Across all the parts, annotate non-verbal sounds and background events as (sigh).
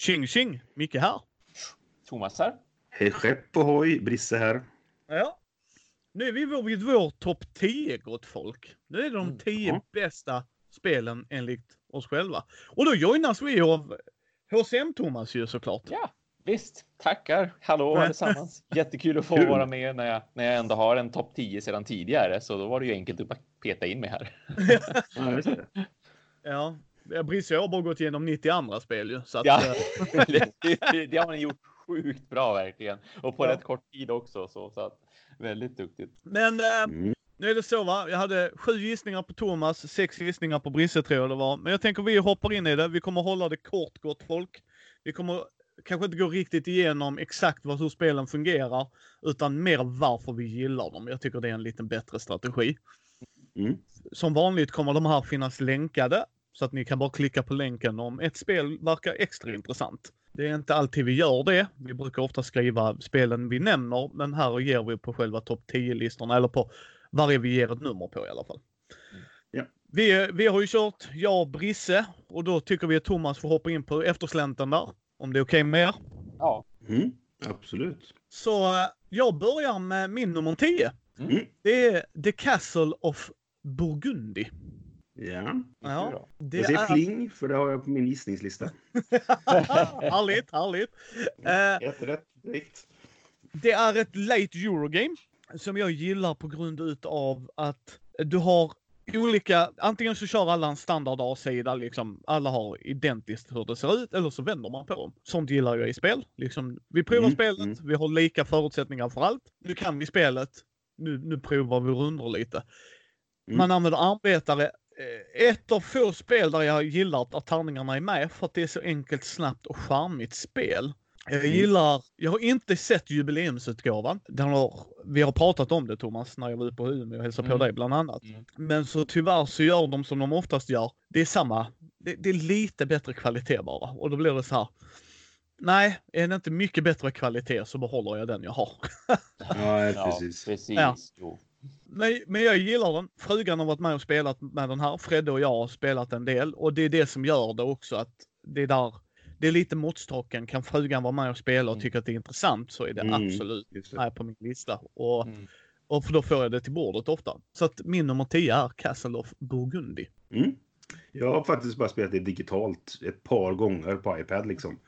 Tjing tjing! Micke här. Thomas här. Hej skepp ohoj, Brisse här. Ja. Nu är vi vid vår topp 10 gott folk. Nu är det de Mm, 10 ja. bästa spelen enligt oss själva. Och då joinas vi av HCM Thomas ju såklart. Ja, visst. Tackar. Hallå allesammans. (laughs) Jättekul att få Kul. vara med när jag, när jag ändå har en topp 10 sedan tidigare. Så då var det ju enkelt att bara peta in mig här. (laughs) Ja. Ja. Brisse och jag har bara gått igenom 90 andra spel ju. Så att, Ja. eh, (laughs) det, det, har ni gjort sjukt bra verkligen. Och på Ja. rätt kort tid också. Så, så att, väldigt duktigt. Men eh, Mm. nu är det så va. Jag hade sju gissningar på Thomas, sex gissningar på Brisse tror jag det var. Men jag tänker vi hoppar in i det. Vi kommer hålla det kort gott folk. Vi kommer kanske inte gå riktigt igenom exakt vad, hur spelen fungerar. Utan mer varför vi gillar dem. Jag tycker det är en lite bättre strategi. Mm. Som vanligt kommer de här finnas länkade. Så att ni kan bara klicka på länken om ett spel verkar extra intressant. Det är inte alltid vi gör det. Vi brukar ofta skriva spelen vi nämner, men här ger vi på själva topp 10-listorna, eller på varje vi ger ett nummer på i alla fall. Ja. Vi, vi har ju kört jag och Brisse och då tycker vi att Thomas får hoppa in på efterslänten där. Om det är okej med er. Ja. Mm. Absolut. Så eh, jag börjar med min nummer 10. Mm. Det är The Castle of Burgundy. Ja. Ja, det Jag säger är... pling, för det har jag på min gissningslista. (laughs) härligt, härligt. Eh, Ett rätt direkt. Det är ett late Eurogame som jag gillar på grund utav att du har olika, antingen så kör alla en standard A-sida, liksom alla har identiskt hur det ser ut, eller så vänder man på dem. Sånt gillar jag i spel. Liksom, vi provar Mm, spelet, mm. vi har lika förutsättningar för allt. Nu kan vi spelet, nu, nu provar vi rundor lite. Mm. Man använder arbetare. Eh, Ett av få spel där jag gillar att tärningarna är med för att det är så enkelt, snabbt och charmigt spel. Jag Mm. gillar, jag har inte sett jubileumsutgåvan. Den har, vi har pratat om det Thomas, när jag var ute på Umeå och hälsade på Mm. dig bland annat. Mm. Men så tyvärr så gör de som de oftast gör. Det är samma, det, det är lite bättre kvalitet bara. Och då blir det så här. Nej, är det inte mycket bättre kvalitet så behåller jag den jag har. (laughs) Ja, Ja, precis. precis. Ja. Jo. Men, jag gillar den. Frugan har varit med och spelat med den här. Fredde och jag har spelat en del. Och det är det som gör det också att det är där, det är lite måttstocken. Kan frugan vara med och spela och Mm. tycka att det är intressant så är det Mm. absolut det. med på min lista. Och, Mm. och för då får jag det till bordet ofta. Så att min nummer 10 är Castle of Burgundy. Mm. Jag har faktiskt bara spelat det digitalt ett par gånger på iPad liksom.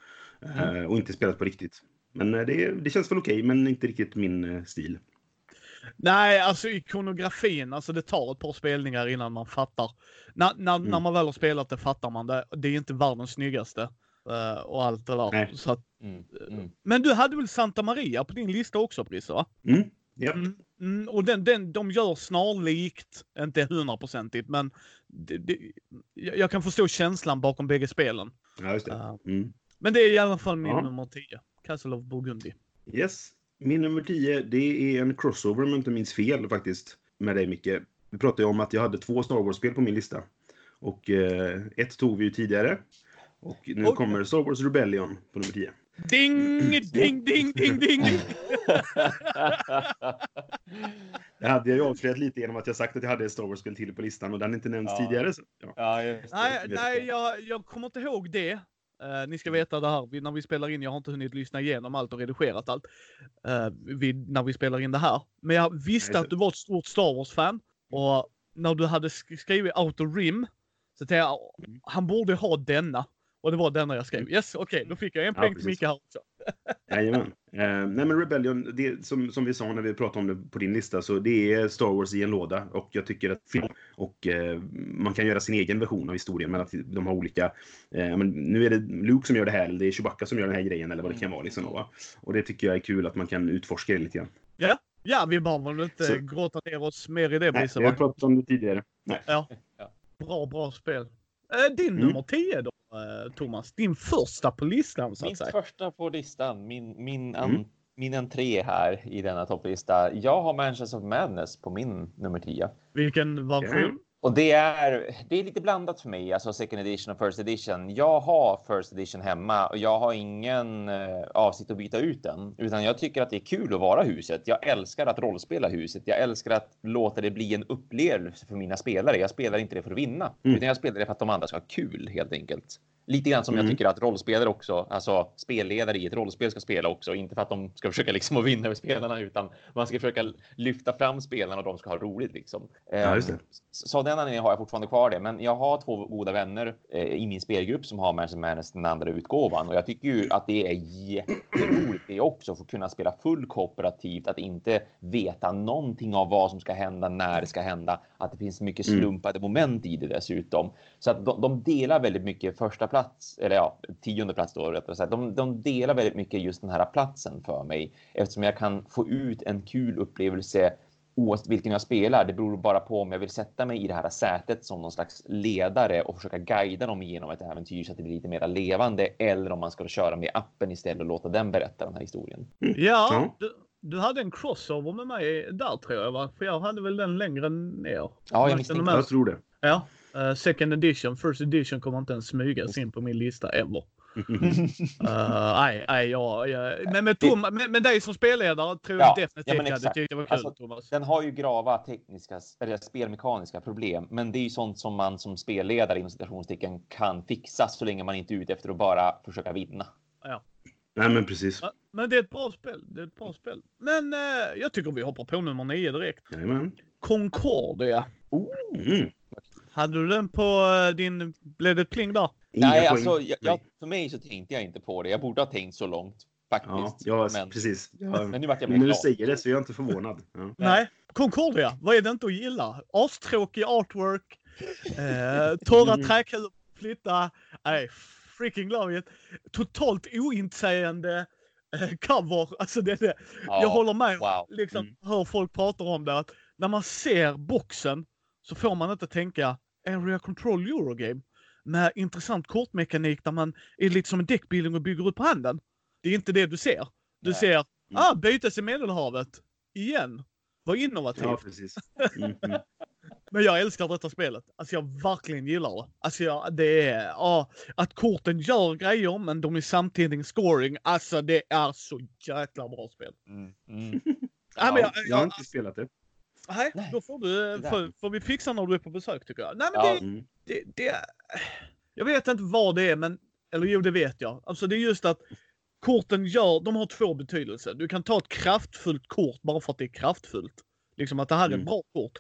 Eh, och inte spelat på riktigt. Men eh, det, det känns väl okej, men inte riktigt min eh, stil. Nej, alltså ikonografin, alltså det tar ett par spelningar innan man fattar. När, när, Mm. när man väl har spelat det fattar man det. Det är inte världens snyggaste. eh, och allt det där. Så att, Mm. Mm. men du hade väl Santa Maria på din lista också Brisse? va? Mm. Ja. Mm, mm, och den, den, de gör snarlikt, inte hundraprocentigt, men det, det, jag kan förstå känslan bakom bägge spelen. ja, just det. Ja. Mm. Men det är i alla fall min Ja. nummer 10. Castle of Burgundy. Yes. Min nummer 10, det är en crossover om jag inte minns fel faktiskt. Med dig Micke. Vi pratade ju om att jag hade två Star Wars-spel på min lista. Och eh, ett tog vi ju tidigare. Och nu Oj. kommer Star Wars Rebellion på nummer 10. Ding, ding, ding, ding, ding! (laughs) Det hade jag ju avslöjat lite genom att jag sagt att jag hade ett Star Wars-spel till på listan och den inte nämnts Ja. tidigare. Så, ja. ja. Nej, nej jag, jag kommer inte ihåg det. Eh, ni ska veta det här, vi, när vi spelar in, jag har inte hunnit lyssna igenom allt och redigerat allt. eh, vi, när vi spelar in det här. Men jag visste att du var ett stort Star Wars-fan. Och när du hade sk- skrivit Outer Rim, så tänkte jag, Mm. han borde ha denna. Och det var denna jag skrev. Yes, okej, då fick jag en Ja, poäng till. Micke här också. Jajamän. Eh, nej men Rebellion, det, som, som vi sa när vi pratade om det på din lista, så det är Star Wars i en låda. Och jag tycker att film och eh, man kan göra sin egen version av historien, men att de har olika... Eh, men nu är det Luke som gör det här, eller det är Chewbacca som gör den här grejen, eller vad det kan vara. Liksom, va? Och det tycker jag är kul att man kan utforska det lite grann. Ja, vi behöver väl inte Så- gråta ner oss mer i det, Nej, Brisse, vi har pratat om det tidigare. Nej. Bra, bra spel. Eh, din Mm. nummer 10 då, Thomas? Din första på listan, så Min att säga. första på listan, min, min, an, Mm. min entré här i denna topplista. Jag har Mansions of Madness på min nummer 10. Vilken version? Och det är, det är lite blandat för mig, alltså second edition och first edition. Jag har first edition hemma och jag har ingen eh, avsikt att byta ut den, utan jag tycker att det är kul att vara huset. Jag älskar att rollspela huset. Jag älskar att låta det bli en upplevelse för mina spelare. Jag spelar inte det för att vinna, Mm. utan jag spelar det för att de andra ska ha kul helt enkelt. Lite grann som Mm. jag tycker att rollspelare också, alltså spelledare i ett rollspel ska spela också. Inte för att de ska (laughs) försöka liksom att vinna över spelarna, utan man ska försöka lyfta fram spelarna och de ska ha roligt liksom. Ja, just det. Ehm, Så så den anledningen har jag fortfarande kvar det. Men jag har två goda vänner eh, i min spelgrupp som har Manchester Madness den andra utgåvan och jag tycker ju att det är jätteroligt det också för att kunna spela full kooperativt, att inte veta någonting av vad som ska hända, när det ska hända, att det finns mycket Mm. slumpade moment i det dessutom. Så att de, de delar väldigt mycket första plats, eller ja, tionde plats då rättare sagt. De, de delar väldigt mycket just den här platsen för mig eftersom jag kan få ut en kul upplevelse oavsett vilken jag spelar. Det beror bara på om jag vill sätta mig i det här sätet som någon slags ledare och försöka guida dem igenom ett äventyr så att det blir lite mer levande eller om man ska köra med appen istället och låta den berätta den här historien. Ja. Du, du hade en crossover med mig där tror jag va? För jag hade väl den längre ner. Ja, jag Verkligen misstänkte. Jag tror det. Ja. Eh, second edition, first edition kommer inte ens smygas in på min lista (laughs) ever. Uh, nej, nej, ja, ja. Men med, Tom, med, med dig som spelledare tror Ja, jag ja, definitivt men jag hade exakt. tyckt det var kul Alltså, Thomas. Den har ju grava tekniska eller spelmekaniska problem, men det är ju sånt som man som spelledare inom citationstecken kan fixa så länge man inte är ute efter att bara försöka vinna. Nej, men precis. Ja, Men det är ett bra spel. Det är ett bra spel. Men eh, jag tycker vi hoppar på nummer nio direkt. Jajamän. Concordia. Mm. Hade du den på eh, din... Blev det pling där? Inga Nej, poäng. alltså, jag, jag, för mig så tänkte jag inte på det. Jag borde ha tänkt så långt faktiskt. Ja, ja men, precis. Ja. men nu vart jag När du säger det så är jag inte förvånad. Ja. Nej. Concordia. Vad är det inte att gilla? Astråkig artwork. Eh, torra Mm. träkulor flytta. Nej, freaking love it. Totalt oinsägande eh, cover. Alltså det, det. Ja, Jag håller med. Wow. Liksom Mm. hör folk prata om det. Att när man ser boxen så får man inte tänka Area Control Eurogame med intressant kortmekanik där man är lite som en deckbuilding och bygger upp på handen. Det är inte det du ser. Du Nej. ser, ah, bytes i Medelhavet. Igen. Vad innovativt. ja, precis. Mm, mm. (laughs) Men jag älskar detta spelet. Alltså jag verkligen gillar det. Alltså jag, det är, ja, att korten gör grejer men de är samtidigt scoring. Alltså det är så jäkla bra spel. Mm, mm. Ja, men jag, Jag har inte spelat det. Nej, Nej, då får du, får, får vi fixa när du är på besök tycker jag. Nej men Ja. det, Mm. det, det, jag vet inte vad det är men, eller jo det vet jag. Alltså det är just att korten gör, de har två betydelser. Du kan ta ett kraftfullt kort bara för att det är kraftfullt. Liksom att det här är ett Mm. bra kort.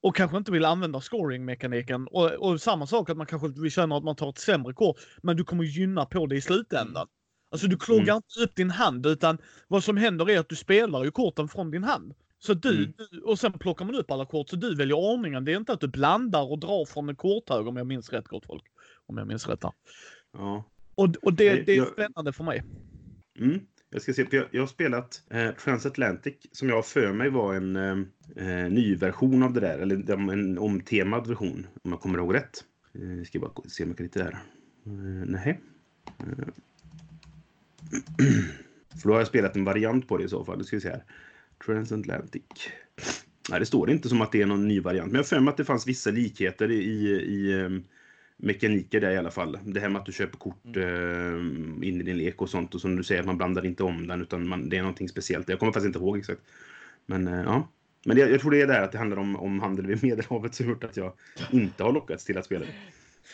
Och kanske inte vill använda scoring-mekaniken. Och, och samma sak att man kanske vill känna att man tar ett sämre kort, men du kommer gynna på det i slutändan. Alltså du kloggar Mm. inte upp din hand utan vad som händer är att du spelar ju korten från din hand. Så du, Mm. du, och sen plockar man upp alla kort så du väljer ordningen. Det är inte att du blandar och drar från en korthög om jag minns rätt gott folk. Om jag minns rätt här. Ja. Och, och det, det är jag- spännande för mig. Mm. Jag ska se, för jag, jag har spelat eh, Transatlantic som jag har för mig var en eh, eh, ny version av det där. Eller en omtemad version, om jag kommer ihåg rätt. Eh, ska bara se om jag kan hitta det här. Eh, nej. Eh. (clears throat) för då har jag spelat en variant på det i så fall. Nu ska vi se här. Transatlantic. Nej, det står inte som att det är någon ny variant. Men jag har för mig att det fanns vissa likheter i, i ehm, mekaniker där i alla fall. Det här med att du köper kort eh, in i din lek och sånt. Och som du säger, att man blandar inte om den utan man, det är någonting speciellt. Jag kommer faktiskt inte ihåg exakt. Men eh, ja. Men det, jag tror det är där att det handlar om, om handel vid Medelhavet som gjort att jag inte har lockats till att spela det.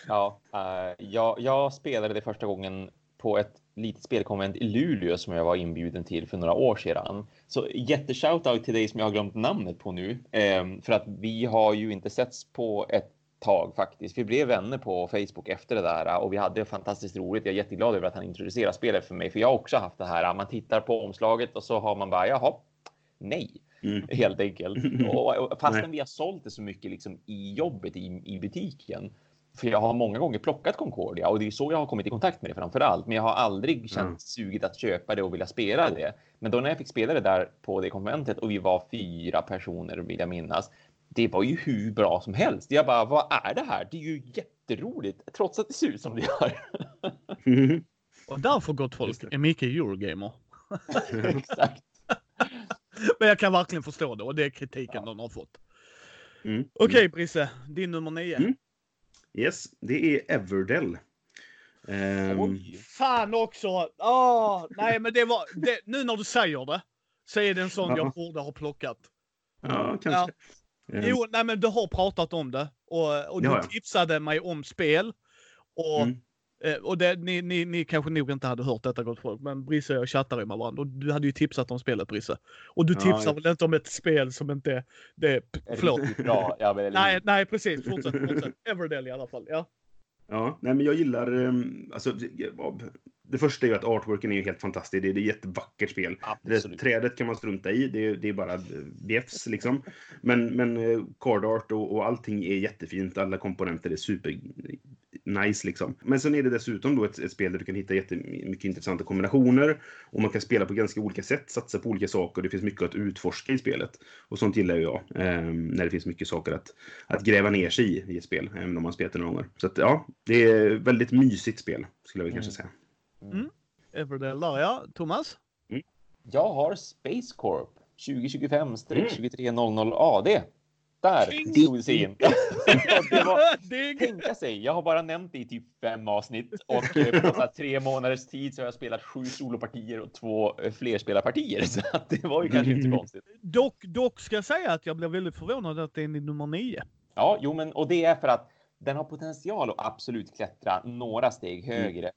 Ja, eh, jag, jag spelade det första gången på ett litet spelkonvent i Luleå som jag var inbjuden till för några år sedan. Så jätteshoutout till dig som jag har glömt namnet på nu. Eh, för att vi har ju inte setts på ett tag faktiskt. Vi blev vänner på Facebook efter det där och vi hade fantastiskt roligt. Jag är jätteglad över att han introducerar spelet för mig, för jag har också haft det här. Man tittar på omslaget och så har man bara jaha, nej, Mm. helt enkelt. (laughs) Och, fastän vi har sålt det så mycket liksom i jobbet i, i butiken. För jag har många gånger plockat Concordia och det är så jag har kommit i kontakt med det framför allt. Men jag har aldrig känt Mm. suget att köpa det och vilja spela det. Men då när jag fick spela det där på det konventet och vi var fyra personer vill jag minnas. Det var ju hur bra som helst. Jag bara, vad är det här? Det är ju jätteroligt trots att det ser ut som det gör. (laughs) Och därför gott folk är Micke Eurogamer. (laughs) Exakt. (laughs) Men jag kan verkligen förstå det och det är kritiken de har fått. Mm. Okej Brisse, din nummer nio. Mm. Yes, det är Everdell. Ehm, Oj. Fan också! Åh, nej men det var, det, nu när du säger det så är det en sån Ja. jag borde ha plockat. ja, kanske. Ehm, Jo, nej men du har pratat om det och, och du Ja, ja. tipsade mig om spel. Och Mm. Eh, och det, ni, ni, ni kanske nog inte hade hört detta gott folk, men Brisse och jag chattar ju med varandra och du hade ju tipsat om spelet Brisse. Och du Ja, tipsar väl inte om ett spel som inte är... Det, Är det förlåt. riktigt bra? Ja, men, (laughs) Nej, nej precis. Fortsätt, fortsätt. Everdell i alla fall. Ja. Ja, nej men jag gillar, ehm, alltså, det första är ju att artworken är ju helt fantastisk. Det är, det är ett jättevackert spel. Det, trädet kan man strunta i, det, det är bara bjäfs liksom. Men, men eh, card art och, och allting är jättefint, alla komponenter är super nice liksom. Men sen är det dessutom då ett, ett spel där du kan hitta jättemycket intressanta kombinationer och man kan spela på ganska olika sätt, satsa på olika saker. Det finns mycket att utforska i spelet och sånt gillar jag. ehm, när det finns mycket saker att, att gräva ner sig i i ett spel, även om man spelat det några gånger. Så att, ja, det är ett väldigt mysigt spel skulle jag väl kanske säga. Mm. Everdell där ja. Thomas? Jag har Space Corp 2025-2300 AD. Där Ding! slog det sig in. det var, Ding! tänka sig, jag har bara nämnt det i typ fem avsnitt och eh, på tre månaders tid så har jag spelat sju solopartier och två eh, flerspelarpartier. (laughs) Så att det var ju kanske inte så konstigt. Dock, dock ska jag säga att jag blev väldigt förvånad att det är nummer nio. Ja, jo, men och det är för att den har potential att absolut klättra några steg högre.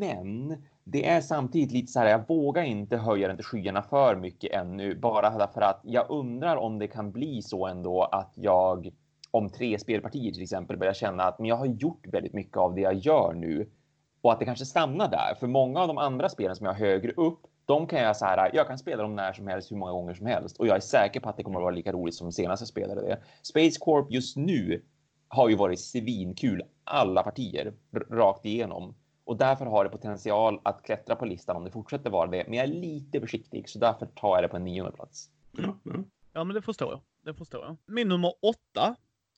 Men det är samtidigt lite så här, jag vågar inte höja den till skyarna för mycket ännu, bara för att jag undrar om det kan bli så ändå att jag om tre spelpartier till exempel börjar känna att men jag har gjort väldigt mycket av det jag gör nu och att det kanske stannar där. För många av de andra spelen som jag har högre upp, de kan jag så här, jag kan spela dem när som helst, hur många gånger som helst och jag är säker på att det kommer att vara lika roligt som senast jag spelade det. Space Corp just nu har ju varit svinkul alla partier rakt igenom och därför har det potential att klättra på listan om det fortsätter vara det. Men jag är lite försiktig så därför tar jag det på en nionde plats. Ja, ja. Ja, men det förstår jag. Det förstår jag. Min nummer åtta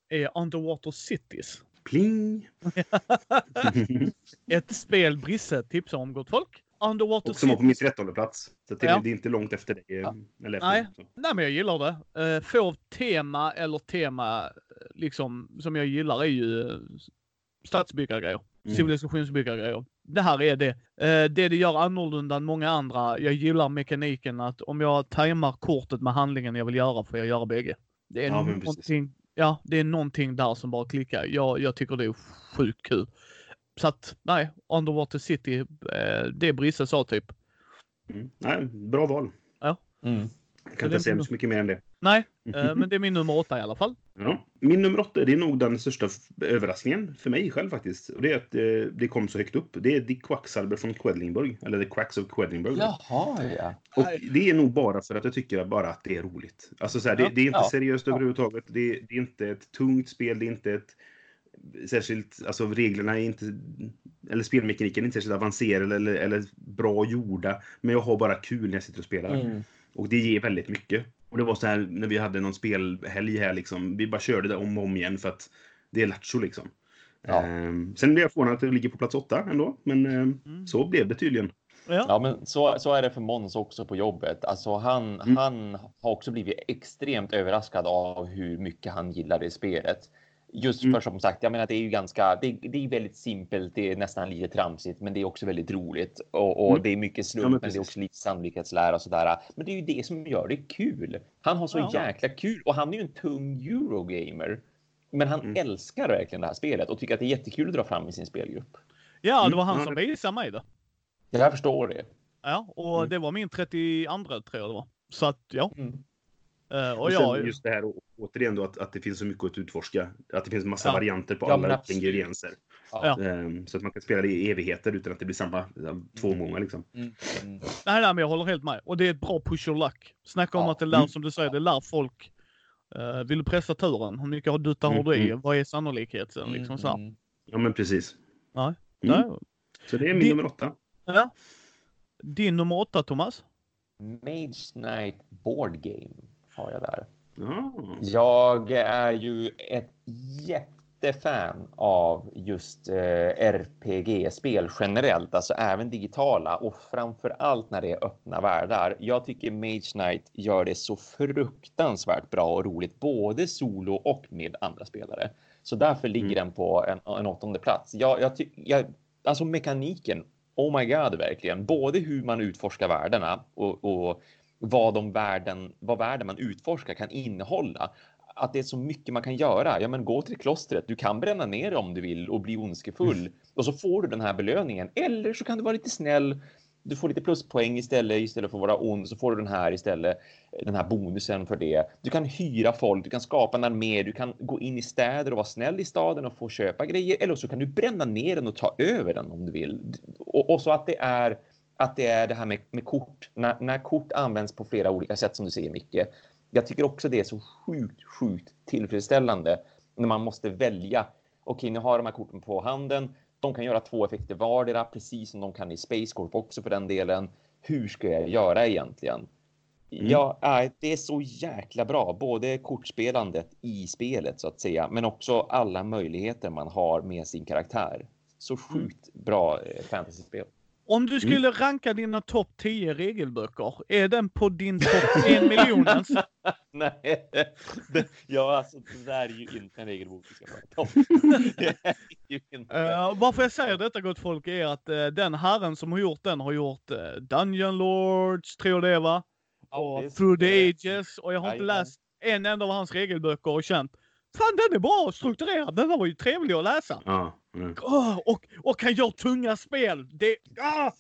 är Underwater Cities. Pling! (laughs) Ett spel Brisse tipsar om gott folk. Underwater och som var på min trettonde plats. Så det, Ja. det är inte långt efter dig. eh, Ja. Eller efter Nej. Nej, men jag gillar det. Uh, få tema eller tema eh, liksom som jag gillar är ju eh, stadsbyggargrejer. Mm. Civilisationsbyggargrejer. Det här är det. Eh, det det gör annorlunda än många andra. Jag gillar mekaniken att om jag tajmar kortet med handlingen jag vill göra får jag göra bägge. Det är Ja, någonting, ja, det är någonting där som bara klickar. Jag, jag tycker det är sjukt kul. Så att nej, Underwater City, eh, det Brisse sa typ. Mm. Nej, bra val. Mm. Jag kan det inte säga så mycket mer än det. Nej, eh, men det är min nummer åtta i alla fall. Ja. Min nummer åtta, det är nog den största överraskningen för mig själv faktiskt. Och det är att eh, det kom så högt upp. Det är The Quacksalber från Quedlingburg. Eller The Quacks of Quedlingburg. Jaha, ja. Och det är nog bara för att jag tycker bara att det är roligt. Alltså så här, det, Ja. det är inte Ja. seriöst överhuvudtaget. Det, det är inte ett tungt spel. Det är inte ett särskilt, alltså reglerna är inte, eller spelmekaniken är inte särskilt avancerad eller, eller bra gjorda. Men jag har bara kul när jag sitter och spelar. Mm. Och det ger väldigt mycket. Och det var så här när vi hade någon spelhelg här liksom. Vi bara körde det om och om igen för att det är lattjo liksom. Ja. Ehm, sen blev jag förvånad att det ligger på plats åtta ändå. Men ehm, Mm. så blev det tydligen. Ja. Ja, men så, så är det för Måns också på jobbet. Alltså han, Mm. han har också blivit extremt överraskad av hur mycket han gillar det spelet. Just för Mm. som sagt, jag menar det är ju ganska, det, det är väldigt simpelt, det är nästan lite tramsigt, men det är också väldigt roligt och, och Mm. det är mycket slump, Ja, men men det är också lite sannolikhetslära och sådär. Men det är ju det som gör det kul. Han har så Ja. jäkla kul och han är ju en tung Eurogamer. Men han Mm. älskar verkligen det här spelet och tycker att det är jättekul att dra fram i sin spelgrupp. Ja, det Mm, var han som visade mig det. Jag förstår det. Ja, och Mm. det var min 32 tror jag det var. Så att ja. Mm. Eh, och Och sen just det här återigen då att, att det finns så mycket att utforska. Att det finns massa Ja. varianter på Ja, alla ingredienser. Ja. Ehm, så att man kan spela det i evigheter utan att det blir samma ja, två omgångar liksom. Mm. Mm. nej, nej, men jag håller helt med. Och det är ett bra push your luck. Snacka om Ja. att det lär, Mm. som du säger, det lär folk. Uh, vill du pressa turen? Hur mycket har duttar har Mm, du i? mm. Vad är sannolikheten? Liksom så här. Mm. Ja men precis. Nej. Mm. Nej. Så det är min Det- nummer åtta. Ja. Din nummer åtta, Thomas? Mage Knight Board Game har jag där. Ja. Jag är ju ett jättefan av just eh, RPG-spel generellt, alltså även digitala och framför allt när det är öppna världar. Jag tycker Mage Knight gör det så fruktansvärt bra och roligt, både solo och med andra spelare. Så därför ligger Mm. den på en, en åttonde plats. Jag, jag, jag, alltså mekaniken, oh my god verkligen. Både hur man utforskar världarna och, och vad de världen, vad världen man utforskar kan innehålla. att det är så mycket man kan göra. Ja, men gå till klostret. Du kan bränna ner det om du vill och bli ondskefull Mm. och så får du den här belöningen. Eller så kan du vara lite snäll. Du får lite pluspoäng istället istället för att vara ond så får du den här istället. Den här bonusen för det. Du kan hyra folk, du kan skapa en armé, du kan gå in i städer och vara snäll i staden och få köpa grejer. Eller så kan du bränna ner den och ta över den om du vill. Och, och så att det är att det är det här med, med kort. När, när kort används på flera olika sätt som du säger Micke. Jag tycker också det är så sjukt, sjukt tillfredsställande när man måste välja. Okej, nu har de här korten på handen. De kan göra två effekter vardera, precis som de kan i Space Corp också för den delen. Hur ska jag göra egentligen? Mm. Ja, det är så jäkla bra, både kortspelandet i spelet så att säga, men också alla möjligheter man har med sin karaktär. Så sjukt bra eh, fantasyspel. Om du skulle ranka dina topp 10 regelböcker, är den på din topp 1 miljonens? (laughs) Nej, det, ja, alltså det där är ju inte en regelbok vi ska prata om. (laughs) Uh, varför jag säger detta gott folk är att eh, den herren som har gjort den har gjort eh, Dungeon Lords, tror jag det va? Ja, och är Through the. Ages och jag har inte läst en enda av hans regelböcker och känt Fan den är bra strukturerad, den var ju trevlig att läsa. Ja. Mm. Åh, och, och han gör tunga spel. Det, ah,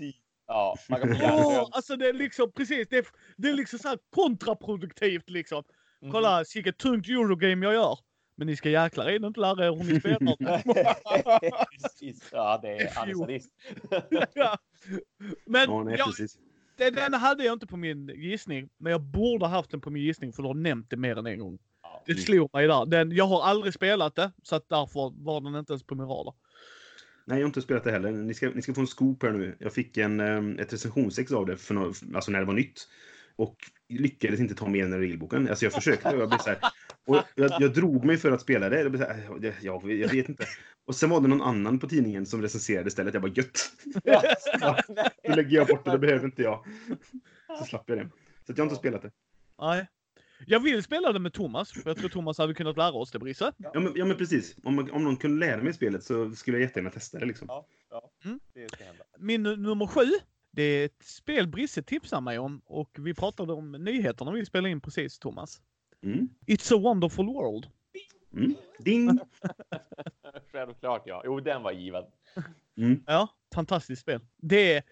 Ja, man kan få åh, hjärndöd. alltså det är liksom precis, det är, det är liksom så här kontraproduktivt liksom. Mhm. Kolla vilket tungt Eurogame jag gör. Men ni ska jäklar er inte lära er hur ni spelar. (laughs) Ja, det är (laughs) analyst. (laughs) Ja. Men Ja, nej, jag, precis. den, den hade jag inte på min gissning. Men jag borde haft den på min gissning för du har nämnt det mer än en gång. Ja. Det slog mig där. Den, jag har aldrig spelat det så att därför var den inte ens på min radar. Nej, jag har inte spelat det heller. Ni ska, ni ska få en scoop här nu. Jag fick en, eh, ett recensionsex av det för nå- alltså när det var nytt. Och lyckades inte ta med den i regelboken. Alltså jag (laughs) försökte och jag blev så här, och jag, jag drog mig för att spela det. Jag, blev så här, "Ja, det- jag, jag vet inte. Och sen var det någon annan på tidningen som recenserade istället. Jag bara gött. (laughs) Då lägger jag bort det, det behöver inte jag. Så slapp jag det. Så att jag har inte spelat det. Nej. Jag vill spela det med Thomas. För jag tror Thomas hade kunnat lära oss det Brisse. Ja men, ja, men precis. Om, man- om någon kunde lära mig spelet så skulle jag jättegärna testa det liksom. Ja, ja. Mm. Det ska hända. Min nu- nummer sju. Det är ett spel Brisse tipsade mig om och vi pratade om nyheterna vi spelade in precis Thomas. Mm. It's a wonderful world. Mm. Ding! (laughs) Självklart ja. Jo, den var given. Mm. Ja, fantastiskt spel. Det är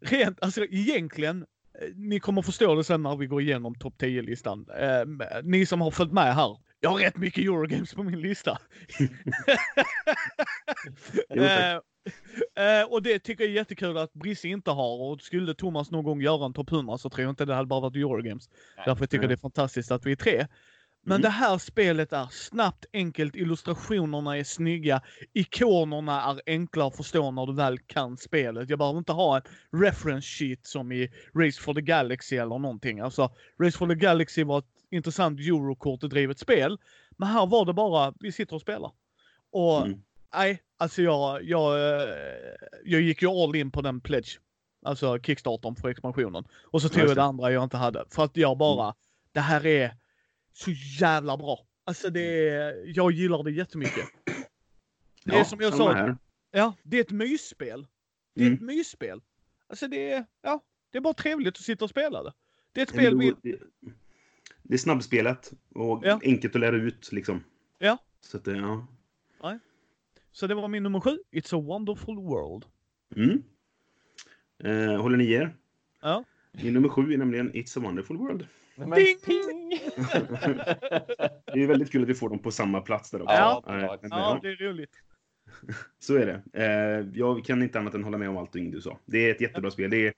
rent, alltså egentligen, ni kommer förstå det sen när vi går igenom topp 10-listan. Eh, ni som har följt med här. Jag har rätt mycket Eurogames på min lista. (laughs) Jo. Eh, eh, och det tycker jag är jättekul att Brisse inte har. Och skulle Thomas någon gång göra en topp 100 så tror jag inte det hade bara varit Eurogames. Nej. Därför tycker jag det är fantastiskt att vi är tre. Men Mm. det här spelet är snabbt, enkelt, illustrationerna är snygga, ikonerna är enkla att förstå när du väl kan spelet. Jag behöver inte ha en reference sheet som i Race for the Galaxy eller någonting. Alltså, Race for the Galaxy var ett intressant Eurokort-drivet spel. Men här var det bara, vi sitter och spelar. Och Mm. nej, alltså jag, jag, eh, jag gick ju all in på den pledge. Alltså kickstarten för expansionen. Och så tog jag det andra jag inte hade. För att jag bara, det här är så jävla bra. Alltså det är, jag gillar det jättemycket. (clears throat) Det är Ja, som jag sa, här. ja, det är ett mysspel. Det är Mm. ett mysspel. Alltså det är, ja, det är bara trevligt att sitta och spela det. Det är ett spel vi, det, det är snabbspelat och Ja. enkelt att lära ut liksom. Ja. Så att, det- ja. så det var min nummer sju. It's a wonderful world. Mm. Eh, håller ni er? Ja. Min nummer sju är nämligen It's a wonderful world. Men Ding! ping! Det är väldigt kul att vi får dem på samma plats där också. Ja, ja, Ja, det är roligt. Så är det. Eh, jag kan inte annat än hålla med om allting du sa. Det är ett jättebra spel. Det är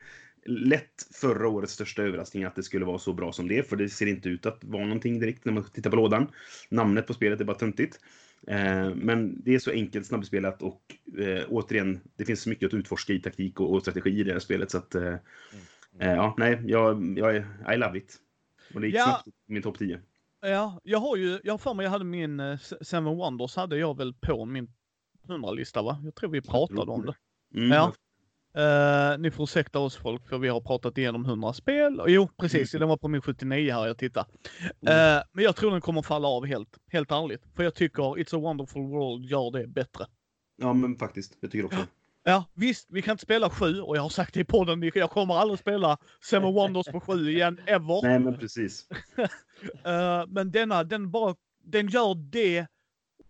lätt förra årets största överraskning att det skulle vara så bra som det är, för det ser inte ut att vara någonting direkt när man tittar på lådan. Namnet på spelet är bara töntigt. Eh, men det är så enkelt snabbspelat och eh, återigen, det finns så mycket att utforska i taktik och, och strategi i det här spelet så att eh, ja, nej, jag, jag är, I love it. Och det gick Ja. snabbt min topp 10. Ja, jag har ju, jag har för mig jag hade min eh, Seven Wonders hade jag väl på min 100-lista va? Jag tror vi pratade om det. Mm, Ja. Eh, ni får ursäkta oss folk för vi har pratat igenom 100 spel. Och, jo, precis. Mm. Den var på min 79 här jag tittar. Mm. Eh, men jag tror den kommer falla av helt, helt ärligt. För jag tycker It's a wonderful world gör det bättre. ja, men faktiskt. Jag tycker också. Ja, visst, vi kan inte spela sju och jag har sagt det i podden, jag kommer aldrig spela Seven Wonders på sju igen, ever. Nej, men precis. (laughs) Eh, men denna, den bara, den gör det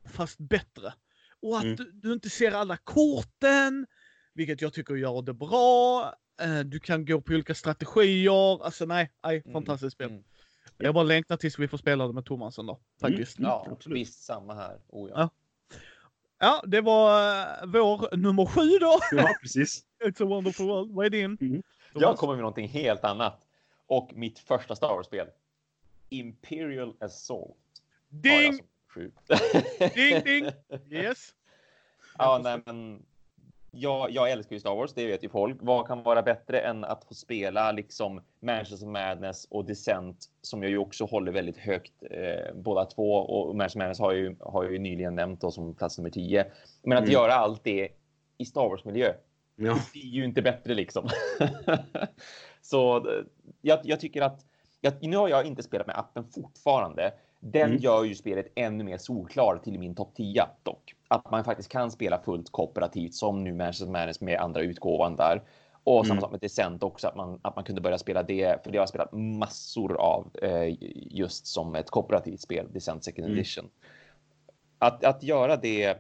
fast bättre. Och att Mm. du, du inte ser alla korten, vilket jag tycker gör det bra. Eh, du kan gå på olika strategier. Alltså nej, nej Mm, fantastiskt spel. mm. Jag bara längtar tills vi får spela det med Thomasen då. Faktiskt. Mm. Ja, visst, samma här. Oh, ja. Ja. Ja, det var eh, vår nummer sju då. Ja, precis. (laughs) It's a wonderful world. Vad är din? Mm. Thomas? Jag kommer med någonting helt annat. Och mitt första Star Wars-spel. Imperial Assault. Ding! (laughs) Ding, ding! Yes. Ja, nej, men jag, jag älskar ju Star Wars, det vet ju folk. Vad kan vara bättre än att få spela liksom Manchester Madness och Descent som jag ju också håller väldigt högt eh, båda två och Manchester Madness har ju, har jag ju nyligen nämnt då som plats nummer 10. Men att Mm. göra allt det i Star Wars-miljö, Ja. det är ju inte bättre liksom. (laughs) Så eh, jag, jag tycker att jag, nu har jag inte spelat med appen fortfarande. Den Mm. gör ju spelet ännu mer solklar till min topp 10 dock. Att man faktiskt kan spela fullt kooperativt som nu Manchester Madness med andra utgåvan där. Och samma Mm. sak med Descent också, att man, att man kunde börja spela det, för det har jag spelat massor av eh, just som ett kooperativt spel, Descent Second Mm. Edition. Att, att göra det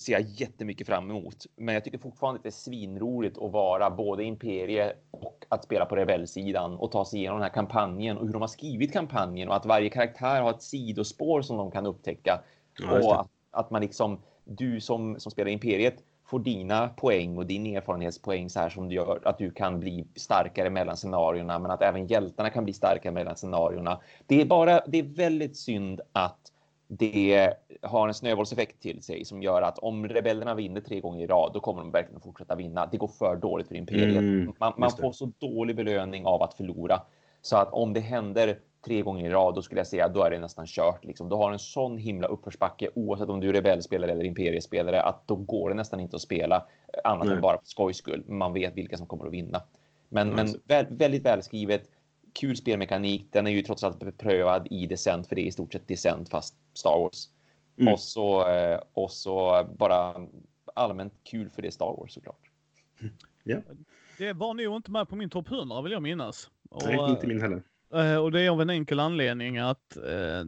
ser jag jättemycket fram emot. Men jag tycker fortfarande att det är svinroligt att vara både Imperie och att spela på rebellsidan och ta sig igenom den här kampanjen och hur de har skrivit kampanjen och att varje karaktär har ett sidospår som de kan upptäcka. Ja, och att, att man liksom, du som, som spelar Imperiet får dina poäng och din erfarenhetspoäng så här som du gör att du kan bli starkare mellan scenarierna men att även hjältarna kan bli starkare mellan scenarierna. Det är bara, det är väldigt synd att det har en snöbollseffekt till sig som gör att om rebellerna vinner tre gånger i rad, då kommer de verkligen fortsätta vinna. Det går för dåligt för imperiet. Mm, man man får så dålig belöning av att förlora så att om det händer tre gånger i rad, då skulle jag säga då är det nästan kört. Liksom. Du har en sån himla uppförsbacke oavsett om du är rebellspelare eller imperiespelare att då går det nästan inte att spela eh, annat Nej. än bara för skojs skull. Man vet vilka som kommer att vinna. Men, Ja, men alltså. väl, väldigt välskrivet. Kul spelmekanik. Den är ju trots allt beprövad i Descent för det är i stort sett Descent fast Star Wars. Mm. Och, så, eh, och så bara allmänt kul för det är Star Wars såklart. Det var nog inte med på min topp 100 vill jag minnas. Och, Nej, inte min heller. Eh, och det är av en enkel anledning att eh,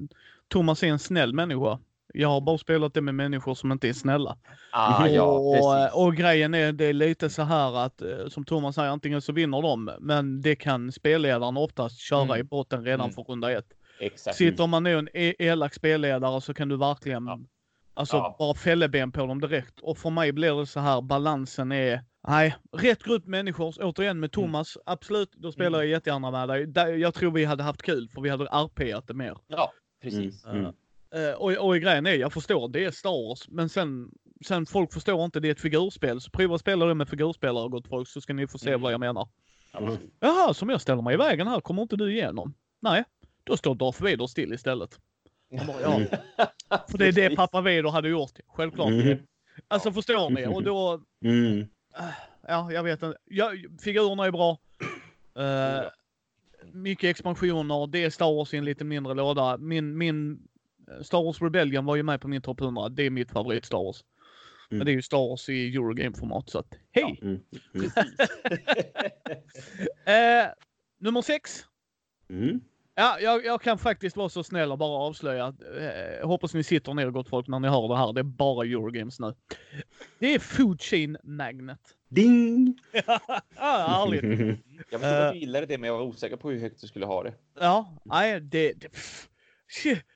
Thomas är en snäll människa. Jag har bara spelat det med människor som inte är snälla. Ah, ja, och, precis. och grejen är, det är lite så här att, eh, som Thomas säger, antingen så vinner de, men det kan spelledaren oftast köra Mm. i botten redan Mm. från runda ett. Exakt. Sitter man nu en e- elak spelledare så kan du verkligen Ja. alltså Ja. bara fälleben på dem direkt. Och för mig blir det så här, balansen är, nej, rätt grupp människor, återigen med Thomas, absolut, då spelar Mm. jag jättegärna med dig. Jag tror vi hade haft kul, för vi hade RPat det mer. Ja, precis. Mm. Mm. Eh, och, och grejen är, jag förstår, det är Star Wars, men sen, sen folk förstår inte det är ett figurspel. Så prova att spela det med figurspelare gott folk så ska ni få se Mm. vad jag menar. Absolut. Jaha, som jag ställer mig i vägen här, kommer inte du igenom? Nej, då står Darth Vader still istället. Bara, ja. Mm. För det är det pappa Vader hade gjort. Självklart. Mm. Alltså förstår ni? Och då, Mm. Ja jag vet inte. Ja, figurerna är bra. (clears throat) Eh, mycket expansioner. Det är Star Wars i en lite mindre låda. Min, min eh, Star Wars Rebellion var ju med på min topp 100. Det är mitt favorit Star Wars. Men Mm. det är ju Star Wars i Eurogame-format så att hej! Mm. (laughs) Mm. Eh, nummer sex. Mm. Ja, jag, jag kan faktiskt vara så snäll och bara avslöja. Eh, hoppas ni sitter ner gott folk när ni hör det här. Det är bara Eurogames nu. Det är Food Chain Magnet. Ding! (laughs) ah, härligt. (laughs) Jag förstod att Eh. du gillade det, men jag var osäker på hur högt du skulle ha det. Ja, nej, det... det. Sjukt,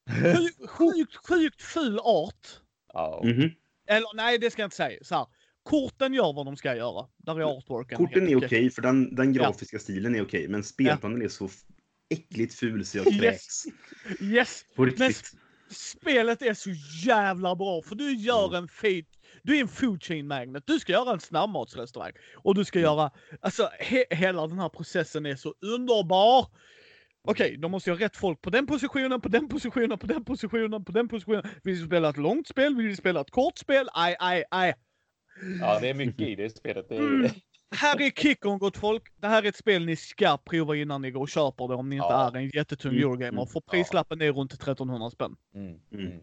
sjukt, sjukt ful art. Ja. Mhm. Eller nej, det ska jag inte säga. Så här, korten gör vad de ska göra. Där är artworken. Korten är okej, för den, den grafiska stilen är okej. Men spelplanen är så äckligt ful så jag Yes. kräks. Yes, På riktigt. spelet är så jävla bra för du gör Mm. en feed. Du är en food chain magnet. Du ska göra en snabbmatsrestaurang. Och du ska Mm. göra, alltså he, hela den här processen är så underbar. Okej, då måste jag ha rätt folk på den positionen, på den positionen, på den positionen, på den positionen. Vill du spela ett långt spel? Vill du spela ett kort spel? Aj, aj, aj. ja, det är mycket i det spelet. Det är... Här är kickon gott folk. Det här är ett spel ni ska prova innan ni går och köper det om ni inte Ja. är en jättetung Mm, Eurogamer. mm, För prislappen är runt 1300 spänn. Mm. Mm. Mm.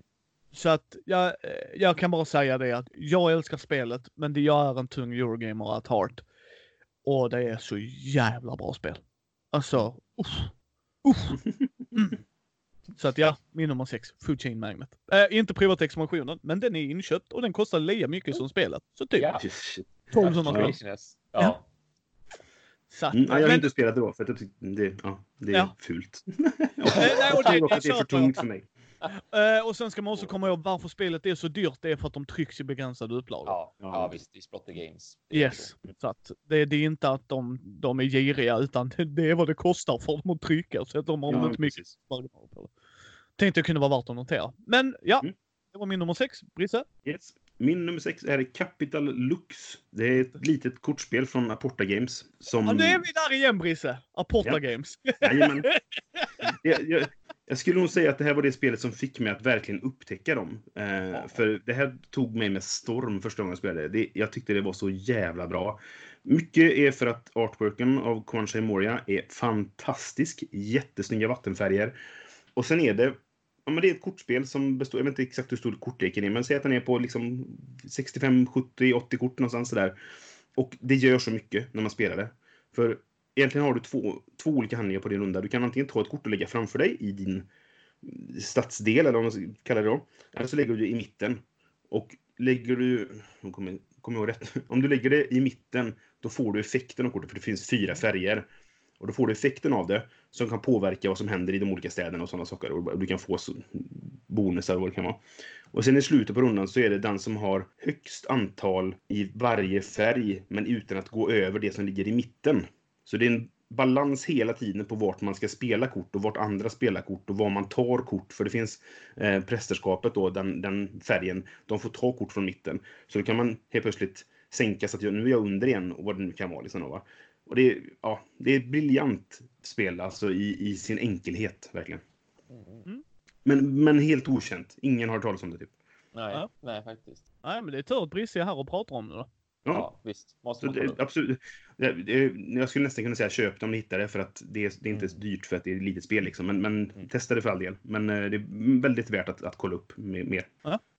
Så att jag, eh, jag kan bara säga det att jag älskar spelet, men det jag är en tung Eurogamer at heart. Och det är så jävla bra spel. Alltså, uff. Uff. (laughs) Mm. Så att ja, min nummer sex, Food Chain Magnet. Äh, inte provat expansionen, men den är inköpt och den kostar lika mycket som spelet. Så typ Ja. 1200 spänn. Business. Ja. Ja. Så Mm, ja, jag har men- inte spelat det då, för att jag tyckte det, ja, det är Ja. fult. (laughs) Jag det- tror att det är för tungt för mig. (laughs) Eh, och sen ska man också komma ihåg varför spelet är så dyrt. Det är för att de trycks i begränsade upplagor. Ja, Ja. visst. Det är Splotter Games. Det Yes. Så att det, det är inte att de, de är giriga utan det, det är vad det kostar för dem att trycka. Så att de har Ja, inte mycket precis. marginal på det. Tänkte det kunde vara värt att notera. Men ja, Mm. det var min nummer sex. Brisse? Yes. Min nummer sex är Capital Lux. Det är ett litet kortspel från Aporta Games. Som... Ja, nu är vi där igen Brisse! Aporta Ja. Games. Jajamän. (laughs) jag, jag, jag skulle nog säga att det här var det spelet som fick mig att verkligen upptäcka dem. Eh, för det här tog mig med storm första gången jag spelade. Det, jag tyckte det var så jävla bra. Mycket är för att artworken av Kwanshai Moria är fantastisk. Jättesnygga vattenfärger. Och sen är det Ja, men det är ett kortspel som består, jag vet inte exakt hur stor kortleken är, men säg att den är på liksom 65, 70, 80 kort någonstans sådär. Och det gör så mycket när man spelar det. För egentligen har du två, två olika handlingar på din runda. Du kan antingen ta ett kort och lägga framför dig i din stadsdel, eller vad man kallar det då. Eller så lägger du det i mitten. Och lägger du, jag kommer, kommer jag ihåg rätt, (laughs) om du lägger det i mitten, då får du effekten av kortet, för det finns fyra färger. Och då får du effekten av det som kan påverka vad som händer i de olika städerna och sådana saker. Och du kan få bonusar och vad det kan vara. Och sen i slutet på rundan så är det den som har högst antal i varje färg, men utan att gå över det som ligger i mitten. Så det är en balans hela tiden på vart man ska spela kort och vart andra spelar kort och var man tar kort. För det finns eh, prästerskapet då, den, den färgen, de får ta kort från mitten. Så då kan man helt plötsligt sänka så att jag, nu är jag under igen och vad det nu kan vara. Liksom, då, va? Och det, är- ja, det är ett briljant spel alltså i, i sin enkelhet, verkligen. Mm. Men, men helt okänt. Ingen har talas om det typ. Nej, Ja. nej, faktiskt. Nej, men det är tur att Brisse är här och pratar om det då. Ja, Ja, visst. Måste man det, absolut. Det, det, jag skulle nästan kunna säga köp det om ni hittar det för att det, är- det är inte Mm. dyrt för att det är ett litet spel liksom. Men, men Mm. testa det för all del. Men eh, det är väldigt värt att, att kolla upp mer.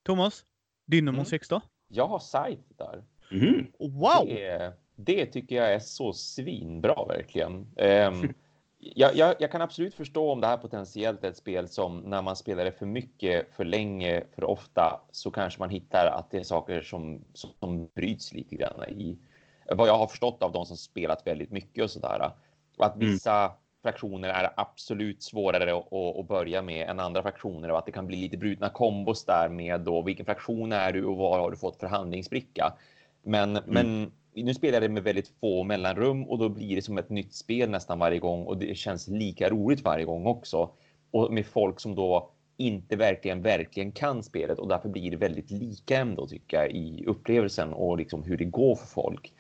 Thomas, din nummer Mm. sex då? Jag har Scythe där. Mhm. Wow! Det, det tycker jag är så svinbra verkligen. Ehm, (laughs) jag, jag, jag kan absolut förstå om det här potentiellt är ett spel som när man spelar det för mycket, för länge, för ofta så kanske man hittar att det är saker som, som bryts lite grann i vad jag har förstått av de som spelat väldigt mycket och sådär. Och att Mm. vissa fraktioner är absolut svårare att, att, börja med än andra fraktioner och att det kan bli lite brutna kombos där med då vilken fraktion är du och vad har du fått för handlingsbricka. Men, men nu spelar jag det med väldigt få mellanrum och då blir det som ett nytt spel nästan varje gång och det känns lika roligt varje gång också. Och med folk som då inte verkligen, verkligen kan spelet och därför blir det väldigt lika ändå tycker jag i upplevelsen och liksom hur det går för folk.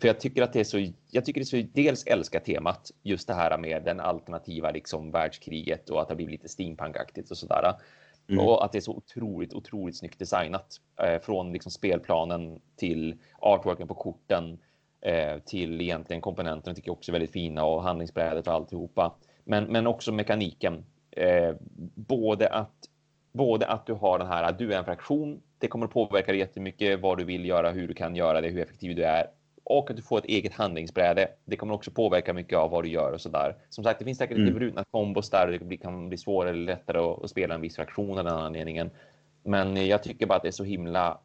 För jag tycker att det är så, jag tycker det är så, dels älskar temat, just det här med den alternativa liksom världskriget och att det blir lite steampunkaktigt och sådär. Mm. Och att det är så otroligt, otroligt snyggt designat. Eh, från liksom spelplanen till artworken på korten eh, till egentligen komponenterna tycker jag också är väldigt fina och handlingsbrädet och alltihopa. Men, men också mekaniken. Eh, både att både att du har den här, att du är en fraktion. Det kommer att påverka dig jättemycket vad du vill göra, hur du kan göra det, hur effektiv du är och att du får ett eget handlingsbräde. Det kommer också påverka mycket av vad du gör och så där. Som sagt, det finns säkert lite Mm. brutna kombos där och det kan bli svårare eller lättare att, spela en viss fraktion av den anledningen. Men eh, jag tycker bara att det är så himla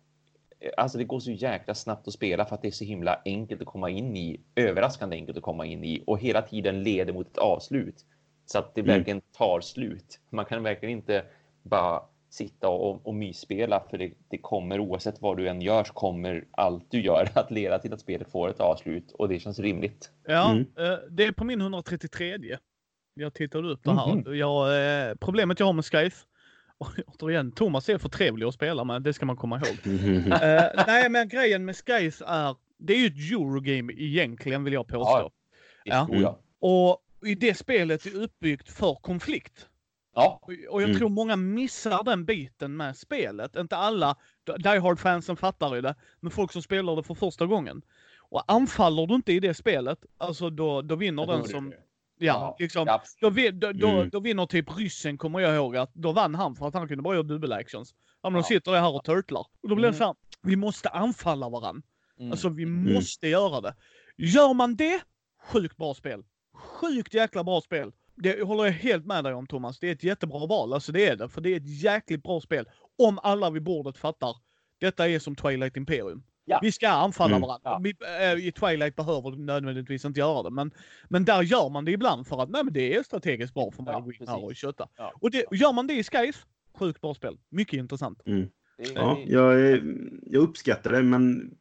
Alltså det går så jäkla snabbt att spela för att det är så himla enkelt att komma in i. Överraskande enkelt att komma in i och hela tiden leder mot ett avslut. Så att det Mm. verkligen tar slut. Man kan verkligen inte bara sitta och, och mysspela för det, det kommer oavsett vad du än gör så kommer allt du gör (laughs) att leda till att spelet får ett avslut och det känns rimligt. Ja, Mm. eh, det är på min 133. Jag tittade upp det här. Mhm. Jag, eh, problemet jag har med Skype, (laughs) och återigen, Thomas är för trevlig att spela med, det ska man komma ihåg. (laughs) Eh, nej, men grejen med Skies är, det är ju ett Eurogame egentligen vill jag påstå. Ja. Det Ja. Och i det spelet är uppbyggt för konflikt. Ja, Och jag Mm. tror många missar den biten med spelet. Inte alla Die Hard-fansen fattar ju det, men folk som spelar det för första gången. Och anfaller du inte i det spelet, alltså då, då vinner den som... det. Ja, liksom. ja, Då, då, då, Mm. då vinner typ ryssen, kommer jag ihåg, att då vann han för att han kunde bara göra dubbel-actions. Ja, men de Ja. sitter där här och turtlar. Och då blir det Mm. så här, vi måste anfalla varandra. Mm. Alltså vi måste göra det. Gör man det, sjukt bra spel. Sjukt jäkla bra spel. Det håller jag helt med dig om Thomas. Det är ett jättebra val. Alltså det är det. För det är ett jäkligt bra spel. Om alla vid bordet fattar. Detta är som Twilight Imperium. Ja. Vi ska anfalla Mm. varandra. Ja. Vi, äh, I Twilight behöver du nödvändigtvis inte göra det. Men, men där gör man det ibland för att nej, men det är strategiskt bra för mig Ja, att gå in här och kötta. Ja. Och det, gör man det i Skies, sjukt bra spel. Mycket intressant. Är- Ja, jag, jag uppskattar det, men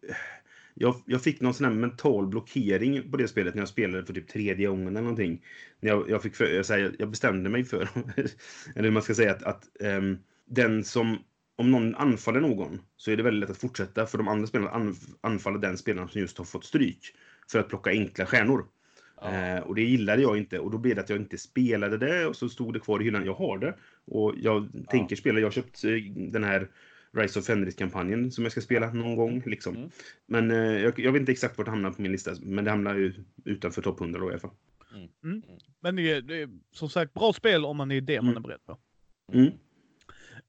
jag, jag fick någon sån här mental blockering på det spelet när jag spelade för typ tredje gången eller någonting. När jag, jag, fick för, jag, säger, jag bestämde mig för, (laughs) eller hur man ska säga, att, att ehm, den som, om någon anfaller någon så är det väldigt lätt att fortsätta för de andra spelarna anf- anfaller den spelaren som just har fått stryk för att plocka enkla stjärnor. ja. Eh, och det gillade jag inte och då blev det att jag inte spelade det och så stod det kvar i hyllan. Jag har det och jag tänker spela. Jag har köpt eh, den här Rise of Fenris-kampanjen som jag ska spela någon gång. Liksom. Mm. Men eh, jag, jag vet inte exakt vart det hamnar på min lista, men det hamnar ju utanför topp 100 då i alla fall. Men det är, det är som sagt bra spel om man är det man Mm. är beredd på. Mm.